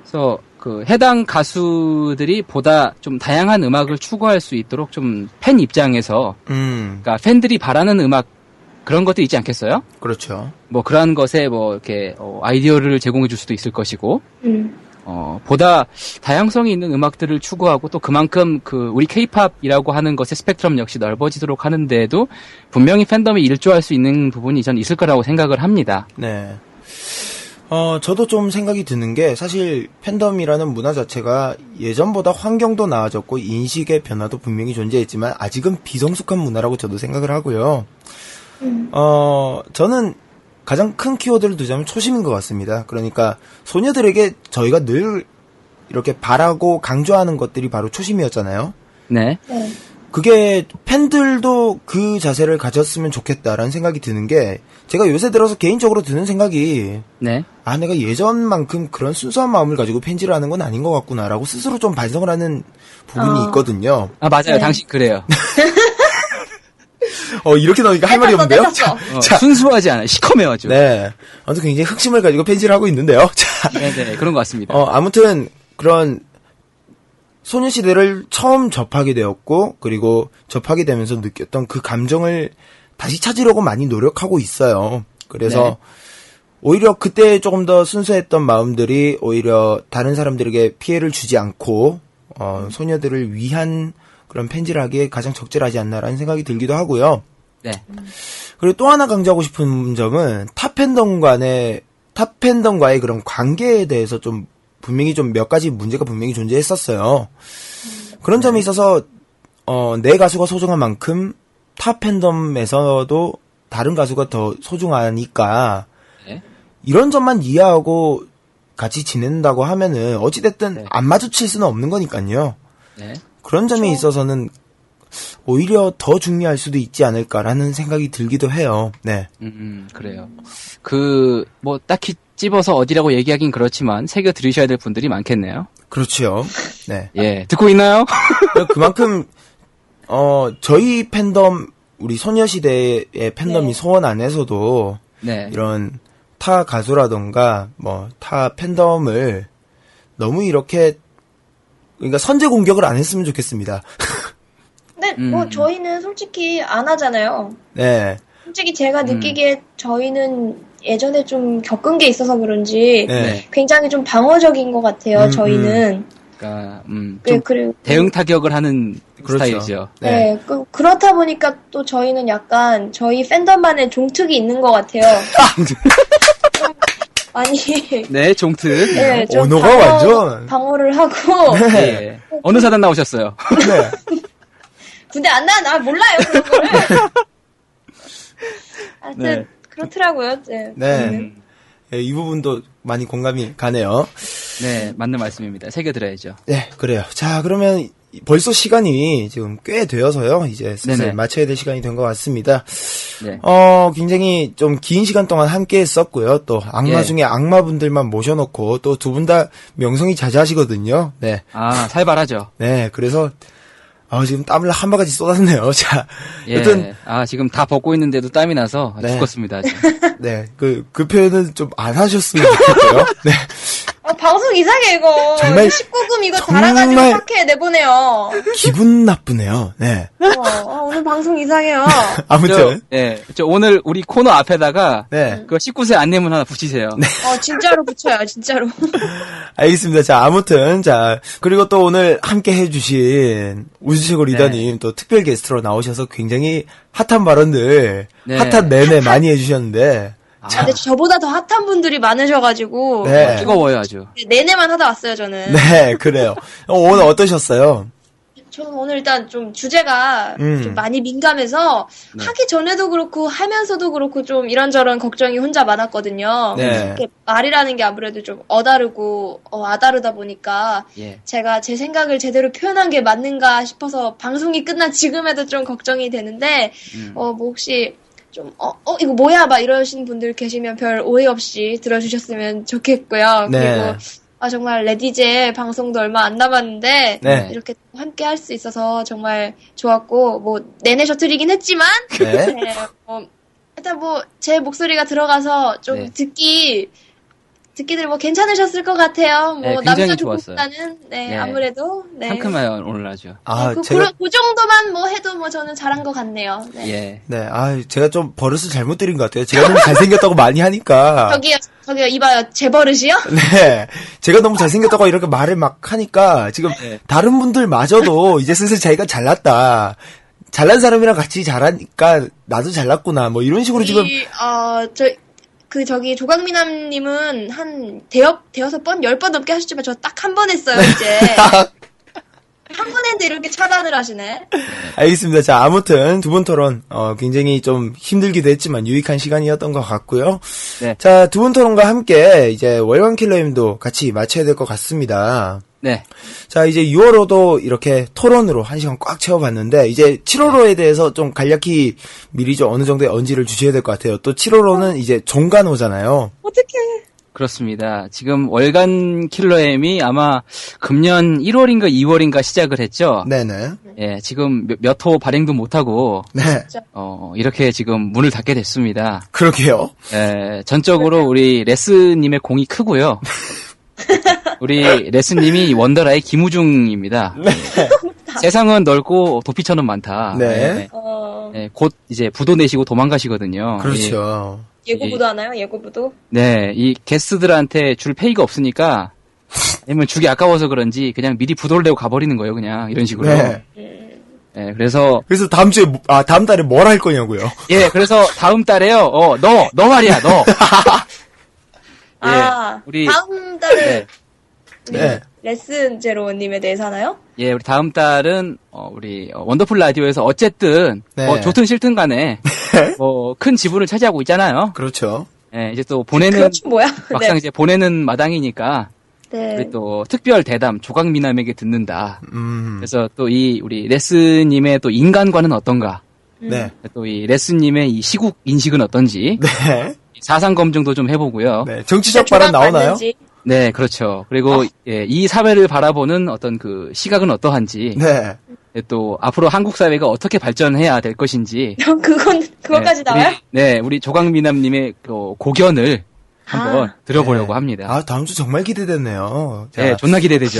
그래서 그 해당 가수들이 보다 좀 다양한 음악을 추구할 수 있도록 좀 팬 입장에서 음, 그러니까 팬들이 바라는 음악 그런 것도 있지 않겠어요? 그렇죠. 뭐 그러한 것에 뭐 이렇게 어, 아이디어를 제공해 줄 수도 있을 것이고 음. 어, 보다 다양성이 있는 음악들을 추구하고 또 그만큼 그 우리 케이팝이라고 하는 것의 스펙트럼 역시 넓어지도록 하는데도 분명히 팬덤이 일조할 수 있는 부분이 전 있을 거라고 생각을 합니다. 네. 어, 저도 좀 생각이 드는 게 사실 팬덤이라는 문화 자체가 예전보다 환경도 나아졌고 인식의 변화도 분명히 존재했지만 아직은 비성숙한 문화라고 저도 생각을 하고요. 어, 저는 가장 큰 키워드를 두자면 초심인 것 같습니다. 그러니까 소녀들에게 저희가 늘 이렇게 바라고 강조하는 것들이 바로 초심이었잖아요. 네. 네. 그게 팬들도 그 자세를 가졌으면 좋겠다라는 생각이 드는 게 제가 요새 들어서 개인적으로 드는 생각이 네. 아 내가 예전만큼 그런 순수한 마음을 가지고 팬지를 하는 건 아닌 것 같구나라고 스스로 좀 반성을 하는 부분이 아. 있거든요. 아, 맞아요. 네. 당신 그래요. 어 이렇게 나오니까 할 말이 없는데요. 자, 어, 자, 순수하지 않아요. 시커매요, 아주. 네, 아무튼 굉장히 흑심을 가지고 팬지를 하고 있는데요. 자, 네네. 그런 것 같습니다. 어, 아무튼 그런 소녀시대를 처음 접하게 되었고 그리고 접하게 되면서 느꼈던 그 감정을 다시 찾으려고 많이 노력하고 있어요. 그래서 네. 오히려 그때 조금 더 순수했던 마음들이 오히려 다른 사람들에게 피해를 주지 않고 어, 소녀들을 위한 그런 팬질을 하기에 가장 적절하지 않나라는 생각이 들기도 하고요. 네. 그리고 또 하나 강조하고 싶은 점은 타 팬덤 간의 타 팬덤과의 그런 관계에 대해서 좀 분명히 좀 몇 가지 문제가 분명히 존재했었어요. 그런 점에 있어서 어, 내 가수가 소중한 만큼 타 팬덤에서도 다른 가수가 더 소중하니까 네. 이런 점만 이해하고 같이 지낸다고 하면은 어찌됐든 네. 안 마주칠 수는 없는 거니까요. 네. 그런 점에 있어서는 오히려 더 중요할 수도 있지 않을까라는 생각이 들기도 해요. 네. 음, 음, 그래요. 그, 뭐, 딱히 찝어서 어디라고 얘기하긴 그렇지만, 새겨 들으셔야 될 분들이 많겠네요. 그렇죠. 네. 예. 듣고 있나요? 그만큼 어 저희 팬덤 우리 소녀시대의 팬덤이 네. 소원 안에서도 네. 이런 타 가수라던가 뭐 타 팬덤을 너무 이렇게 그러니까 선제 공격을 안 했으면 좋겠습니다. 근데 음. 뭐 저희는 솔직히 안 하잖아요. 네. 솔직히 제가 음. 느끼기에 저희는 예전에 좀 겪은 게 있어서 그런지 네. 네. 굉장히 좀 방어적인 것 같아요. 음, 저희는. 그러니까, 음, 네, 좀 그리고 대응 타격을 하는 그렇죠. 스타일이죠. 네. 네, 그, 그렇다 보니까 또 저희는 약간 저희 팬덤만의 종특이 있는 것 같아요. 좀 많이 네, 종트. 네, 좀 언어가 방어, 완전- 방어를 하고 예. 어느 사단 나오셨어요? 네. 군대 안 나는 아 몰라요 그런 거를. 하여튼 네. 그렇더라고요. 네. 네. 음, 예, 이 부분도 많이 공감이 가네요. 네, 맞는 말씀입니다. 새겨 들어야죠. 네, 그래요. 자, 그러면 벌써 시간이 지금 꽤 되어서요. 이제 슬슬 네네. 마쳐야 될 시간이 된 것 같습니다. 네. 어, 굉장히 좀 긴 시간 동안 함께 했었고요. 또 악마 예. 중에 악마분들만 모셔놓고 또 두 분 다 명성이 자자하시거든요. 네. 아, 살벌하죠. 네, 그래서 아, 지금 땀을 한 바가지 쏟았네요. 자, 예. 여튼 아, 지금 다 벗고 있는데도 땀이 나서 네. 죽겠습니다. 아주. 네, 그, 그 표현은 좀 안 하셨으면 좋겠고요. 네. 아, 방송 이상해 이거. 정말- 19금 이거 정말- 달아가지고 파케 내보내요. 기분 나쁘네요. 네. 어, 아, 오늘 방송 이상해요. 아무튼. 저, 예. 저 오늘 우리 코너 앞에다가 네. 그 19세 안내문 하나 붙이세요. 어, 진짜로 붙여요, 진짜로. 알겠습니다. 자, 아무튼, 자, 그리고 또 오늘 함께 해주신 우주최고 리더님 또 특별 게스트로 나오셔서 굉장히 핫한 발언들, 네. 핫한 내내 많이 해주셨는데, 아, 근데 저보다 더 핫한 분들이 많으셔가지고 네. 뜨거워요, 아주. 내내만 하다 왔어요, 저는. 네, 그래요. 어, 오늘 어떠셨어요? 저는 오늘 일단 좀 주제가 음. 좀 많이 민감해서 네. 하기 전에도 그렇고 하면서도 그렇고 좀 이런저런 걱정이 혼자 많았거든요. 네. 이렇게 말이라는 게 아무래도 좀 어다르고 어, 아다르다 보니까 예. 제가 제 생각을 제대로 표현한 게 맞는가 싶어서 방송이 끝난 지금에도 좀 걱정이 되는데 음. 어 뭐 혹시 좀 어 어 이거 뭐야 막 이러신 분들 계시면 별 오해 없이 들어주셨으면 좋겠고요. 네. 그리고 아 정말 레디제 방송도 얼마 안 남았는데 네. 이렇게 함께 할 수 있어서 정말 좋았고 뭐 내내 셔틀이긴 했지만 네. 네, 뭐, 일단 뭐 제 목소리가 들어가서 좀 네. 듣기 듣기들 뭐 괜찮으셨을 것 같아요. 뭐 네, 굉장히 남자 좋았어요. 조국보다는 네, 네. 아무래도 네. 상큼해요 오늘 아주. 아, 그, 제가, 그, 그 정도만 뭐 해도 뭐 저는 잘한 것 같네요. 네. 예. 네, 아, 제가 좀 버릇을 잘못 들인 것 같아요. 제가 너무 잘생겼다고 많이 하니까. 저기요, 저기요, 이봐요, 제 버릇이요? 네. 제가 너무 잘생겼다고 이렇게 말을 막 하니까 지금 네. 다른 분들마저도 이제 슬슬 자기가 잘났다. 잘난 사람이랑 같이 잘하니까 나도 잘났구나. 뭐 이런 식으로 지금 이, 어, 저, 그, 저기, 조강미남님은 한, 대여, 대여섯 번, 열 번 넘게 하셨지만 저 딱 한 번 했어요, 이제. 한번 했는데 이렇게 차단을 하시네. 알겠습니다. 자, 아무튼 두 분 토론 어, 굉장히 좀 힘들기도 했지만 유익한 시간이었던 것 같고요. 네. 자, 두 분 토론과 함께 이제 월간 킬러님도 같이 마쳐야 될 것 같습니다. 네. 자, 이제 6월호도 이렇게 토론으로 한 시간 꽉 채워봤는데, 이제 7월호에 대해서 좀 간략히 미리 좀 어느 정도의 언지를 주셔야 될 것 같아요. 또 7월호는 이제 종간호잖아요. 어떡해. 그렇습니다. 지금 월간 킬러엠이 아마 금년 1월인가 2월인가 시작을 했죠. 네네. 예, 지금 몇 호 발행도 못하고 네. 어, 이렇게 지금 문을 닫게 됐습니다. 그러게요. 예, 전적으로 우리 레스님의 공이 크고요. 우리 레스님이 원더라의 김우중입니다. 세상은 넓고 도피처는 많다. 네. 예, 어, 예, 곧 이제 부도 내시고 도망가시거든요. 그렇죠. 예고부도 하나요? 예고부도? 네, 이 게스트들한테 줄 페이가 없으니까 아니면 주기 아까워서 그런지 그냥 미리 부도를 내고 가버리는 거예요, 그냥 이런 식으로. 네. 예, 그래서 그래서 다음 주에, 뭐- 아, 다음 달에 뭘 할 거냐고요. 예, 그래서 다음 달에요. 어, 너, 너 말이야, 너. 아, 우리- 다음 달에 네. 네. 레슨 제로님에 대해서 하나요? 예, 우리 다음 달은 어, 우리 어, 원더풀 라디오에서 어쨌든 네. 뭐 좋든 싫든 간에 뭐큰 지분을 차지하고 있잖아요. 그렇죠. 예, 이제 또 보내는 뭐야? 막상 네. 이제 보내는 마당이니까 네. 우리 또 특별 대담 조각 미남에게 듣는다. 음. 그래서 또 이 우리 레스님의 또 인간관은 어떤가? 네. 또 이 레스님의 이 시국 인식은 어떤지 네. 사상 검증도 좀 해보고요. 네, 네. 정치적 발언 나오나요? 맞는지. 그렇죠. 그리고 예, 이 사회를 바라보는 어떤 그 시각은 어떠한지 네. 예, 또 앞으로 한국 사회가 어떻게 발전해야 될 것인지 그건, 그거까지 네, 나와요? 우리, 네, 우리 조강미남님의 그 고견을 한번 아. 들어보려고 네. 합니다. 아, 다음 주 정말 기대됐네요. 자, 네, 존나 기대되죠.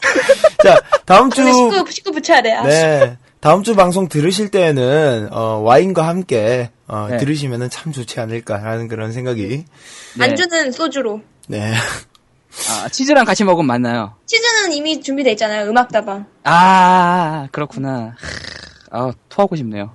자, 다음 주. 식구, 식구 붙여야 돼. 아, 네. 다음 주 방송 들으실 때는 어, 와인과 함께 어, 네. 들으시면은 참 좋지 않을까라는 그런 생각이. 네. 안주는 소주로. 네. 아, 치즈랑 같이 먹으면 맞나요? 치즈는 이미 준비돼 있잖아요. 음악다방. 아, 그렇구나. 아, 토하고 싶네요.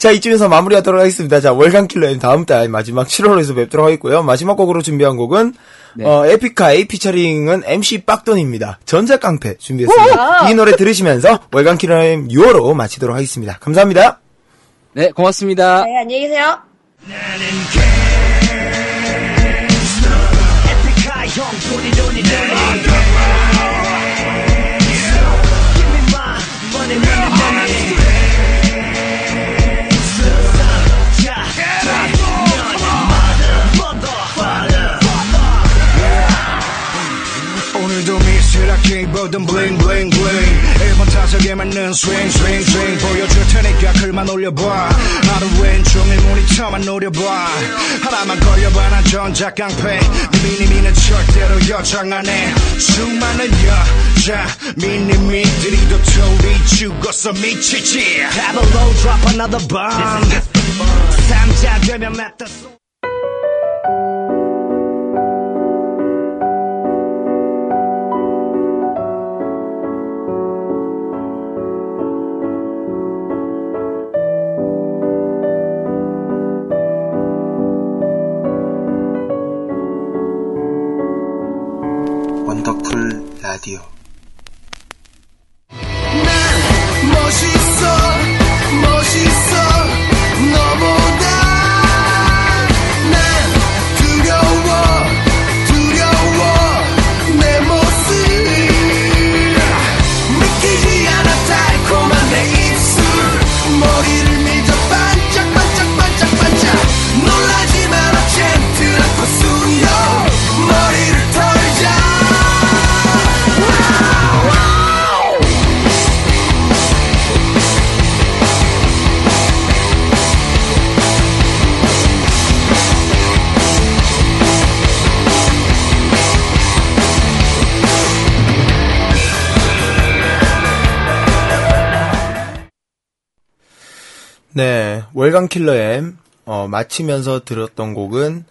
자, 이쯤에서 마무리하도록 하겠습니다. 자, 월간 킬러의 다음 달 마지막 7월에서 뵙도록 하겠고요. 마지막 곡으로 준비한 곡은 네. 어, 에픽하이 피처링은 MC 빡돈입니다. 전자깡패 준비했습니다. 이 노래 들으시면서 월간 킬러의 6월호 마치도록 하겠습니다. 감사합니다. 네, 고맙습니다. 네, 안녕히 계세요. 보던 블링 블링 블링. 1번 타석에 맞는 스윙 스윙 스윙. 보여줄 테니까 글만 올려봐. 하루 왼종일 모니터만 노려봐. 하나만 걸려봐 난 전자깡패. 미니미는 절대로 여장 안해 수많은 여자 미니미들이 도토리 죽었어 미치지. Have a low drop another bomb. 삼자 되면 맺다 Radio. 월간 킬러 M 어, 마치면서 들었던 곡은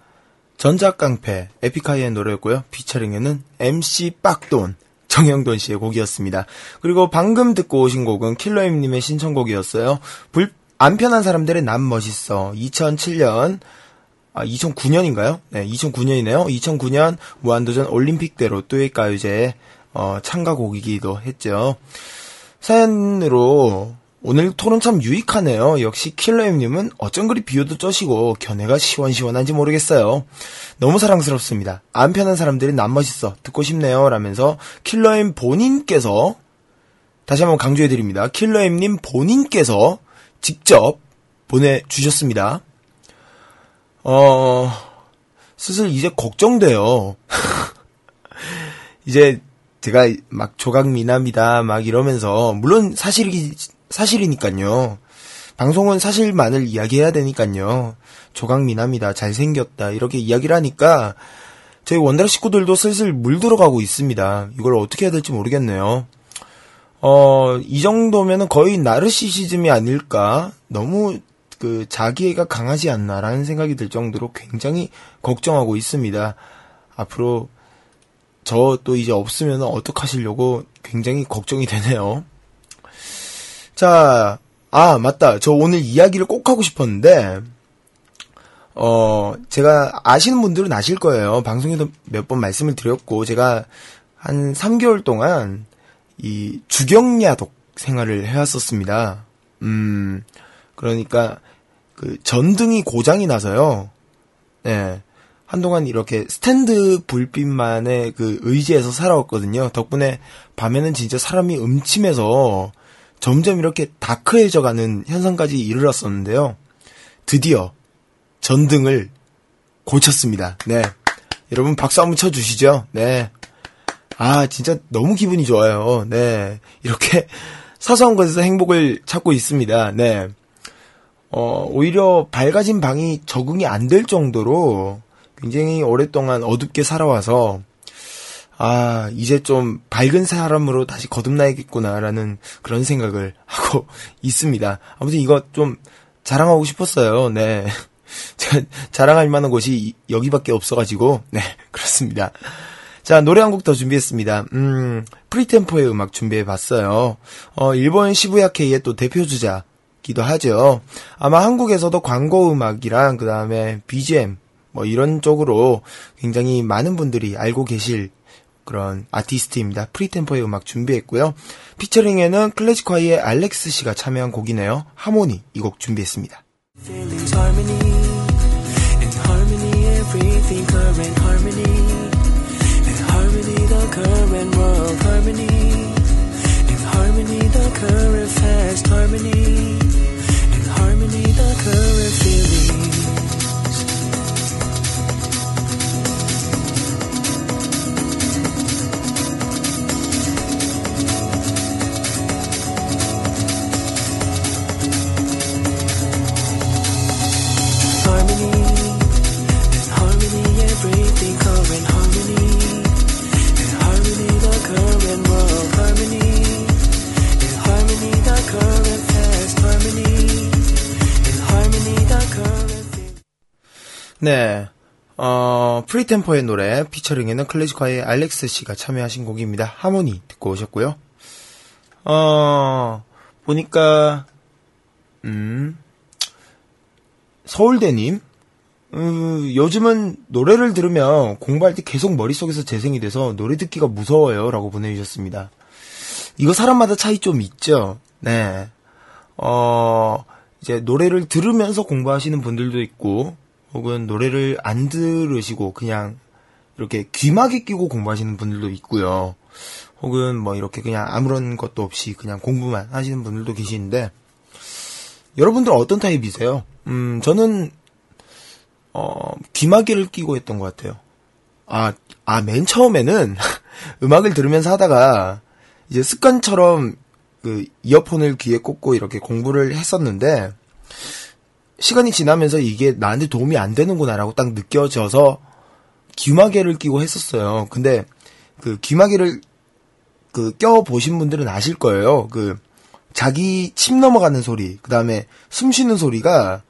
전작깡패 에픽하이의 노래였고요. 피처링에는 MC 빡돈 정영돈 씨의 곡이었습니다. 그리고 방금 듣고 오신 곡은 킬러 M님의 신청곡이었어요. 불, 안 편한 사람들의 남 멋있어 2007년 아, 2009년인가요? 네, 2009년이네요. 2009년 무한도전 올림픽대로 뚜엣가요제에 어, 참가곡이기도 했죠. 사연으로 오늘 토론 참 유익하네요. 역시 킬러엠님은 어쩜 그리 비유도 쩌시고 견해가 시원시원한지 모르겠어요. 너무 사랑스럽습니다. 안 편한 사람들이 남 멋있어 듣고 싶네요. 라면서 킬러엠 본인께서 다시 한번 강조해드립니다. 킬러엠님 본인께서 직접 보내주셨습니다. 어, 슬슬 이제 걱정돼요. 이제 제가 막 조각 미남이다 막 이러면서 물론 사실이 사실이니까요. 방송은 사실만을 이야기해야 되니까요. 조각 미남이다 잘생겼다 이렇게 이야기를 하니까 저희 원더라 식구들도 슬슬 물 들어가고 있습니다. 이걸 어떻게 해야 될지 모르겠네요. 어, 이 정도면은 거의 나르시시즘이 아닐까? 너무 그 자기애가 강하지 않나라는 생각이 들 정도로 굉장히 걱정하고 있습니다. 앞으로 저 또 이제 없으면 어떡하시려고 굉장히 걱정이 되네요. 자, 아, 맞다. 저 오늘 이야기를 꼭 하고 싶었는데, 어, 제가 아시는 분들은 아실 거예요. 방송에도 몇 번 말씀을 드렸고, 제가 한 3개월 동안 이 주경야독 생활을 해왔었습니다. 음, 그러니까 그 전등이 고장이 나서요. 네. 한동안 이렇게 스탠드 불빛만의 그 의지에서 살아왔거든요. 덕분에 밤에는 진짜 사람이 음침해서 점점 이렇게 다크해져 가는 현상까지 이르렀었는데요. 드디어 전등을 고쳤습니다. 네. 여러분 박수 한번 쳐 주시죠. 네. 아, 진짜 너무 기분이 좋아요. 네. 이렇게 사소한 것에서 행복을 찾고 있습니다. 네. 어, 오히려 밝아진 방이 적응이 안 될 정도로 굉장히 오랫동안 어둡게 살아와서 아, 이제 좀 밝은 사람으로 다시 거듭나야겠구나라는 그런 생각을 하고 있습니다. 아무튼 이거 좀 자랑하고 싶었어요. 네. 자랑할 만한 곳이 여기밖에 없어가지고, 네, 그렇습니다. 자, 노래 한 곡 더 준비했습니다. 음, 프리템포의 음악 준비해봤어요. 어, 일본 시부야케이의 또 대표주자기도 하죠. 아마 한국에서도 광고 음악이랑 그 다음에 BGM, 뭐 이런 쪽으로 굉장히 많은 분들이 알고 계실 그런 아티스트입니다. 프리템포의 음악 준비했고요. 피처링에는 클래식화이의 알렉스 씨가 참여한 곡이네요. 하모니 이 곡 준비했습니다. Feelings harmony, in 네. 어, 프리템포의 노래 피처링에는 클래식화의 알렉스 씨가 참여하신 곡입니다. 하모니 듣고 오셨고요. 어, 보니까 음. 서울대 님 음, 요즘은 노래를 들으면 공부할 때 계속 머릿속에서 재생이 돼서 노래 듣기가 무서워요. 라고 보내주셨습니다. 이거 사람마다 차이 좀 있죠? 네. 어, 이제 노래를 들으면서 공부하시는 분들도 있고, 혹은 노래를 안 들으시고 그냥 이렇게 귀마개 끼고 공부하시는 분들도 있고요. 혹은 뭐 이렇게 그냥 아무런 것도 없이 그냥 공부만 하시는 분들도 계시는데, 여러분들 어떤 타입이세요? 음, 저는, 어, 귀마개를 끼고 했던 것 같아요. 아, 아, 맨 처음에는 음악을 들으면서 하다가 이제 습관처럼 그 이어폰을 귀에 꽂고 이렇게 공부를 했었는데 시간이 지나면서 이게 나한테 도움이 안 되는구나라고 딱 느껴져서 귀마개를 끼고 했었어요. 근데 그 귀마개를 그 껴보신 분들은 아실 거예요. 그 자기 침 넘어가는 소리, 그 다음에 숨 쉬는 소리가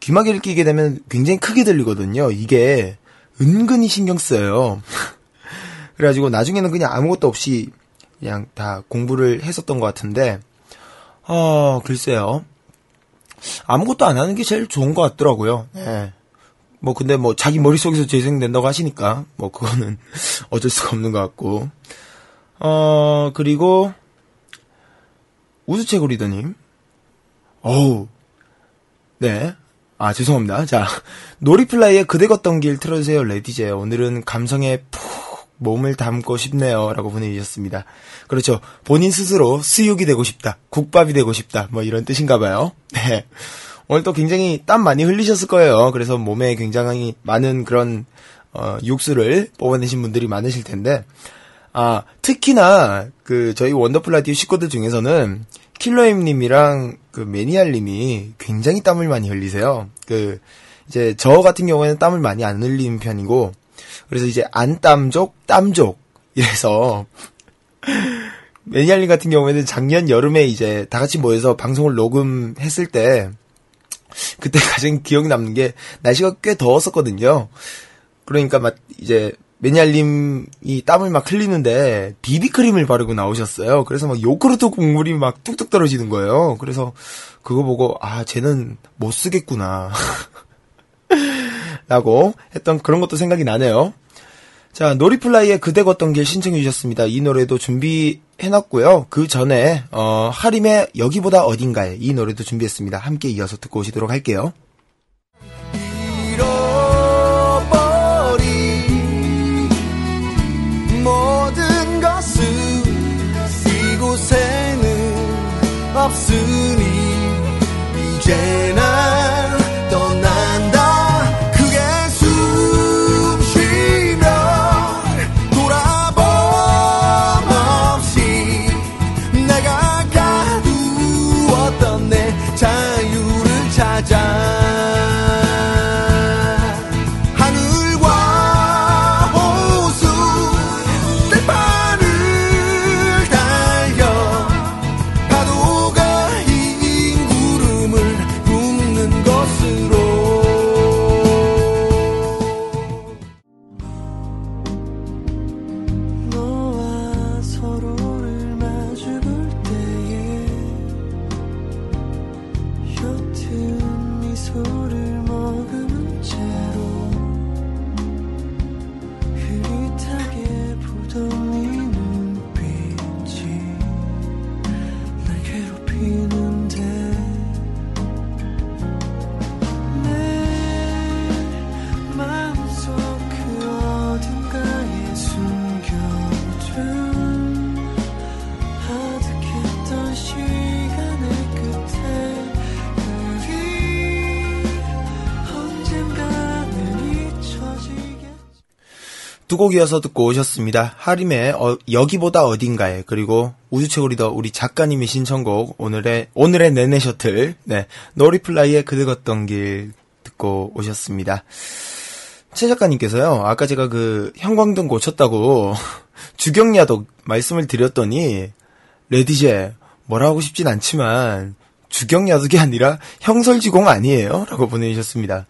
귀마개를 끼게 되면 굉장히 크게 들리거든요. 이게 은근히 신경 쓰여요. 그래가지고 나중에는 그냥 아무것도 없이 그냥 다 공부를 했었던 것 같은데, 어, 글쎄요. 아무것도 안 하는 게 제일 좋은 것 같더라고요. 예. 뭐 근데 뭐 자기 머릿속에서 재생된다고 하시니까 뭐 그거는 어쩔 수가 없는 것 같고. 어, 그리고 우주채고 리더님. 어우. 네. 아, 죄송합니다. 자, 놀이플라이의 그대 걷던 길 틀어주세요, 레디제. 오늘은 감성에 푹 몸을 담고 싶네요. 라고 보내주셨습니다. 그렇죠. 본인 스스로 수육이 되고 싶다. 국밥이 되고 싶다. 뭐 이런 뜻인가 봐요. 네. 오늘 또 굉장히 땀 많이 흘리셨을 거예요. 그래서 몸에 굉장히 많은 그런, 어, 육수를 뽑아내신 분들이 많으실 텐데, 아, 특히나, 그, 저희 원더풀 라디오 식구들 중에서는, 킬러임님이랑 그 매니알님이 굉장히 땀을 많이 흘리세요. 그, 이제 저 같은 경우에는 땀을 많이 안 흘리는 편이고, 그래서 이제 안땀족, 땀족, 이래서, 매니알님 같은 경우에는 작년 여름에 이제 다 같이 모여서 방송을 녹음했을 때, 그때 가장 기억 남는 게 날씨가 꽤 더웠었거든요. 그러니까 막 이제 매니알님이 땀을 막 흘리는데 비비크림을 바르고 나오셨어요. 그래서 막 요구르트 국물이 막 뚝뚝 떨어지는 거예요. 그래서 그거 보고 아 쟤는 못 쓰겠구나 라고 했던 그런 것도 생각이 나네요. 자, 놀이플라이의 그대 걷던 길 신청해 주셨습니다. 이 노래도 준비해놨고요. 그 전에 어, 하림의 여기보다 어딘가에 이 노래도 준비했습니다. 함께 이어서 듣고 오시도록 할게요. 모든 것은 이곳에는 없으니 이제 난 두 곡 이어서 듣고 오셨습니다. 하림의 어, 여기보다 어딘가에 그리고 우주최고 리더 우리 작가님이 신청곡 오늘의 오늘의 내내 셔틀 네 놀이플라이의 그대 걷던 길 듣고 오셨습니다. 최 작가님께서요 아까 제가 그 형광등 고쳤다고 주경야독 말씀을 드렸더니 레디제 뭐라 하고 싶진 않지만 주경야독이 아니라 형설지공 아니에요? 라고 보내주셨습니다.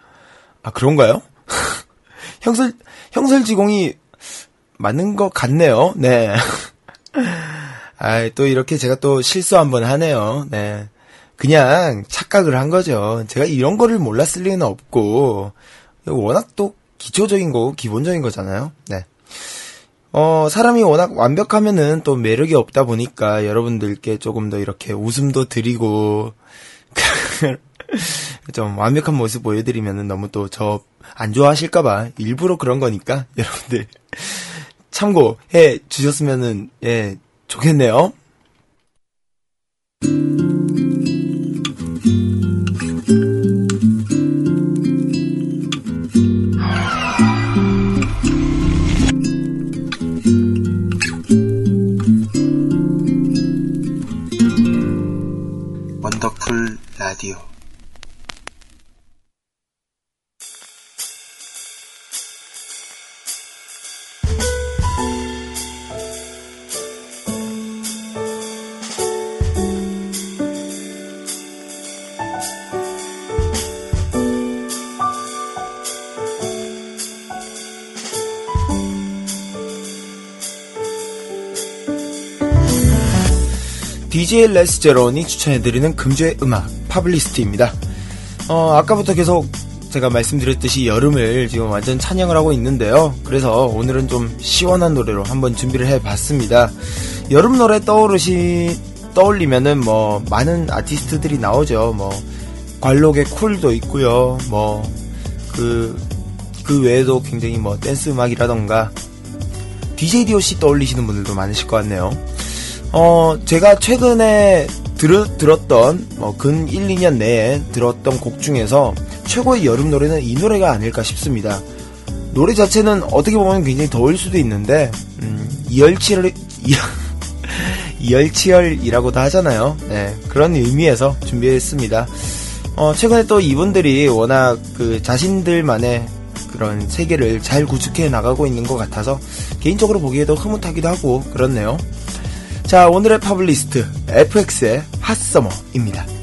아 그런가요? 형설 형설지공이 맞는 것 같네요. 네. 아, 또 이렇게 제가 또 실수 한번 하네요. 네. 그냥 착각을 한 거죠. 제가 이런 거를 몰랐을 리는 없고 워낙 또 기초적인 거고 기본적인 거잖아요. 네. 어, 사람이 워낙 완벽하면은 또 매력이 없다 보니까 여러분들께 조금 더 이렇게 웃음도 드리고 좀 완벽한 모습 보여드리면은 너무 또 저 안 좋아하실까봐 일부러 그런 거니까 여러분들 참고해 주셨으면은 예 좋겠네요. 원더풀 라디오 DJ 레스 제론이 추천해드리는 금주의 음악 파블리스트입니다. 어, 아까부터 계속 제가 말씀드렸듯이 여름을 지금 완전 찬양을 하고 있는데요. 그래서 오늘은 좀 시원한 노래로 한번 준비를 해봤습니다. 여름 노래 떠오르시, 떠올리면은 뭐, 많은 아티스트들이 나오죠. 뭐, 관록의 쿨도 있고요. 뭐, 그, 그 외에도 굉장히 뭐, 댄스 음악이라던가, DJ DOC 떠올리시는 분들도 많으실 것 같네요. 어, 제가 최근에 들, 들었던, 뭐, 근 1, 2년 내에 들었던 곡 중에서 최고의 여름 노래는 이 노래가 아닐까 싶습니다. 노래 자체는 어떻게 보면 굉장히 더울 수도 있는데, 음, 이열치열, 이열치열이라고도 하잖아요. 네, 그런 의미에서 준비했습니다. 어, 최근에 또 이분들이 워낙 그 자신들만의 그런 세계를 잘 구축해 나가고 있는 것 같아서 개인적으로 보기에도 흐뭇하기도 하고 그렇네요. 자, 오늘의 파블리스트 FX의 핫서머입니다.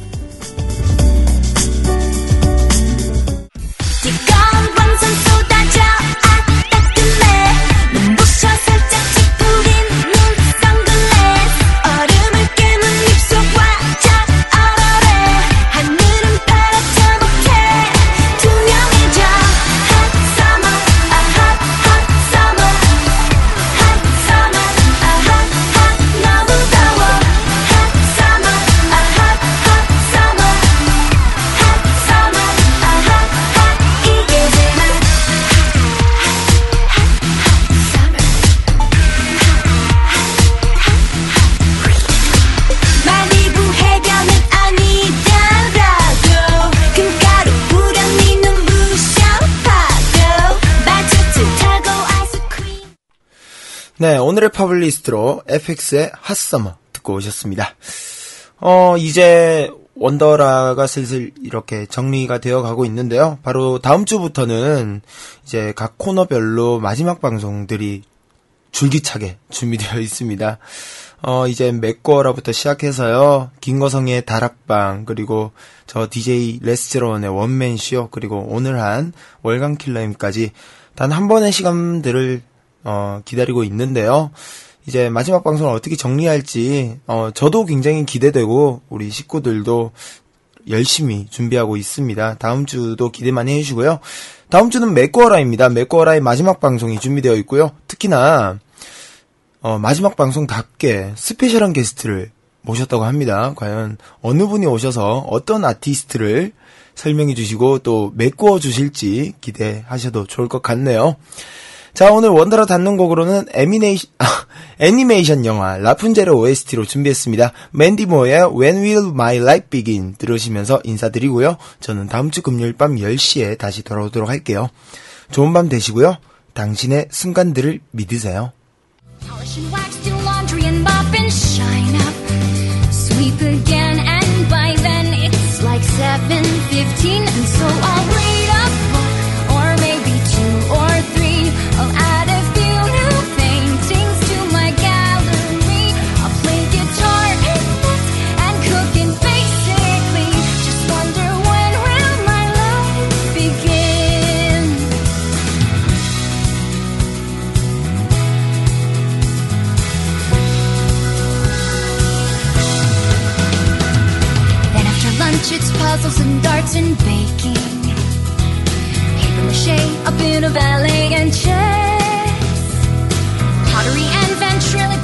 오늘의 파블리스트로 FX의 핫서머 듣고 오셨습니다. 어, 이제 원더라가 슬슬 이렇게 정리가 되어 가고 있는데요. 바로 다음 주부터는 이제 각 코너별로 마지막 방송들이 줄기차게 준비되어 있습니다. 어, 이제 맥거라부터 시작해서요. 김거성의 다락방, 그리고 저 DJ 레스제로원의 원맨쇼, 그리고 오늘 한 월간 킬러임까지 단 한 번의 시간들을 어, 기다리고 있는데요. 이제 마지막 방송을 어떻게 정리할지, 어, 저도 굉장히 기대되고, 우리 식구들도 열심히 준비하고 있습니다. 다음 주도 기대 많이 해주시고요. 다음 주는 맥거라입니다. 맥거라의 마지막 방송이 준비되어 있고요. 특히나, 어, 마지막 방송답게 스페셜한 게스트를 모셨다고 합니다. 과연 어느 분이 오셔서 어떤 아티스트를 설명해 주시고 또 메꿔 주실지 기대하셔도 좋을 것 같네요. 자, 오늘 원더라 닿는 곡으로는 애미네이션, 아, 애니메이션 영화 라푼젤의 OST로 준비했습니다. 맨디 모어의 When Will My Life Begin 들으시면서 인사드리고요. 저는 다음 주 금요일 밤 10시에 다시 돌아오도록 할게요. 좋은 밤 되시고요. 당신의 순간들을 믿으세요. Again, and by then it's like 7.15, and so I'll read matrix puzzles and darts and baking. Paper mache up in a ballet and chess. Pottery and ventriloquism.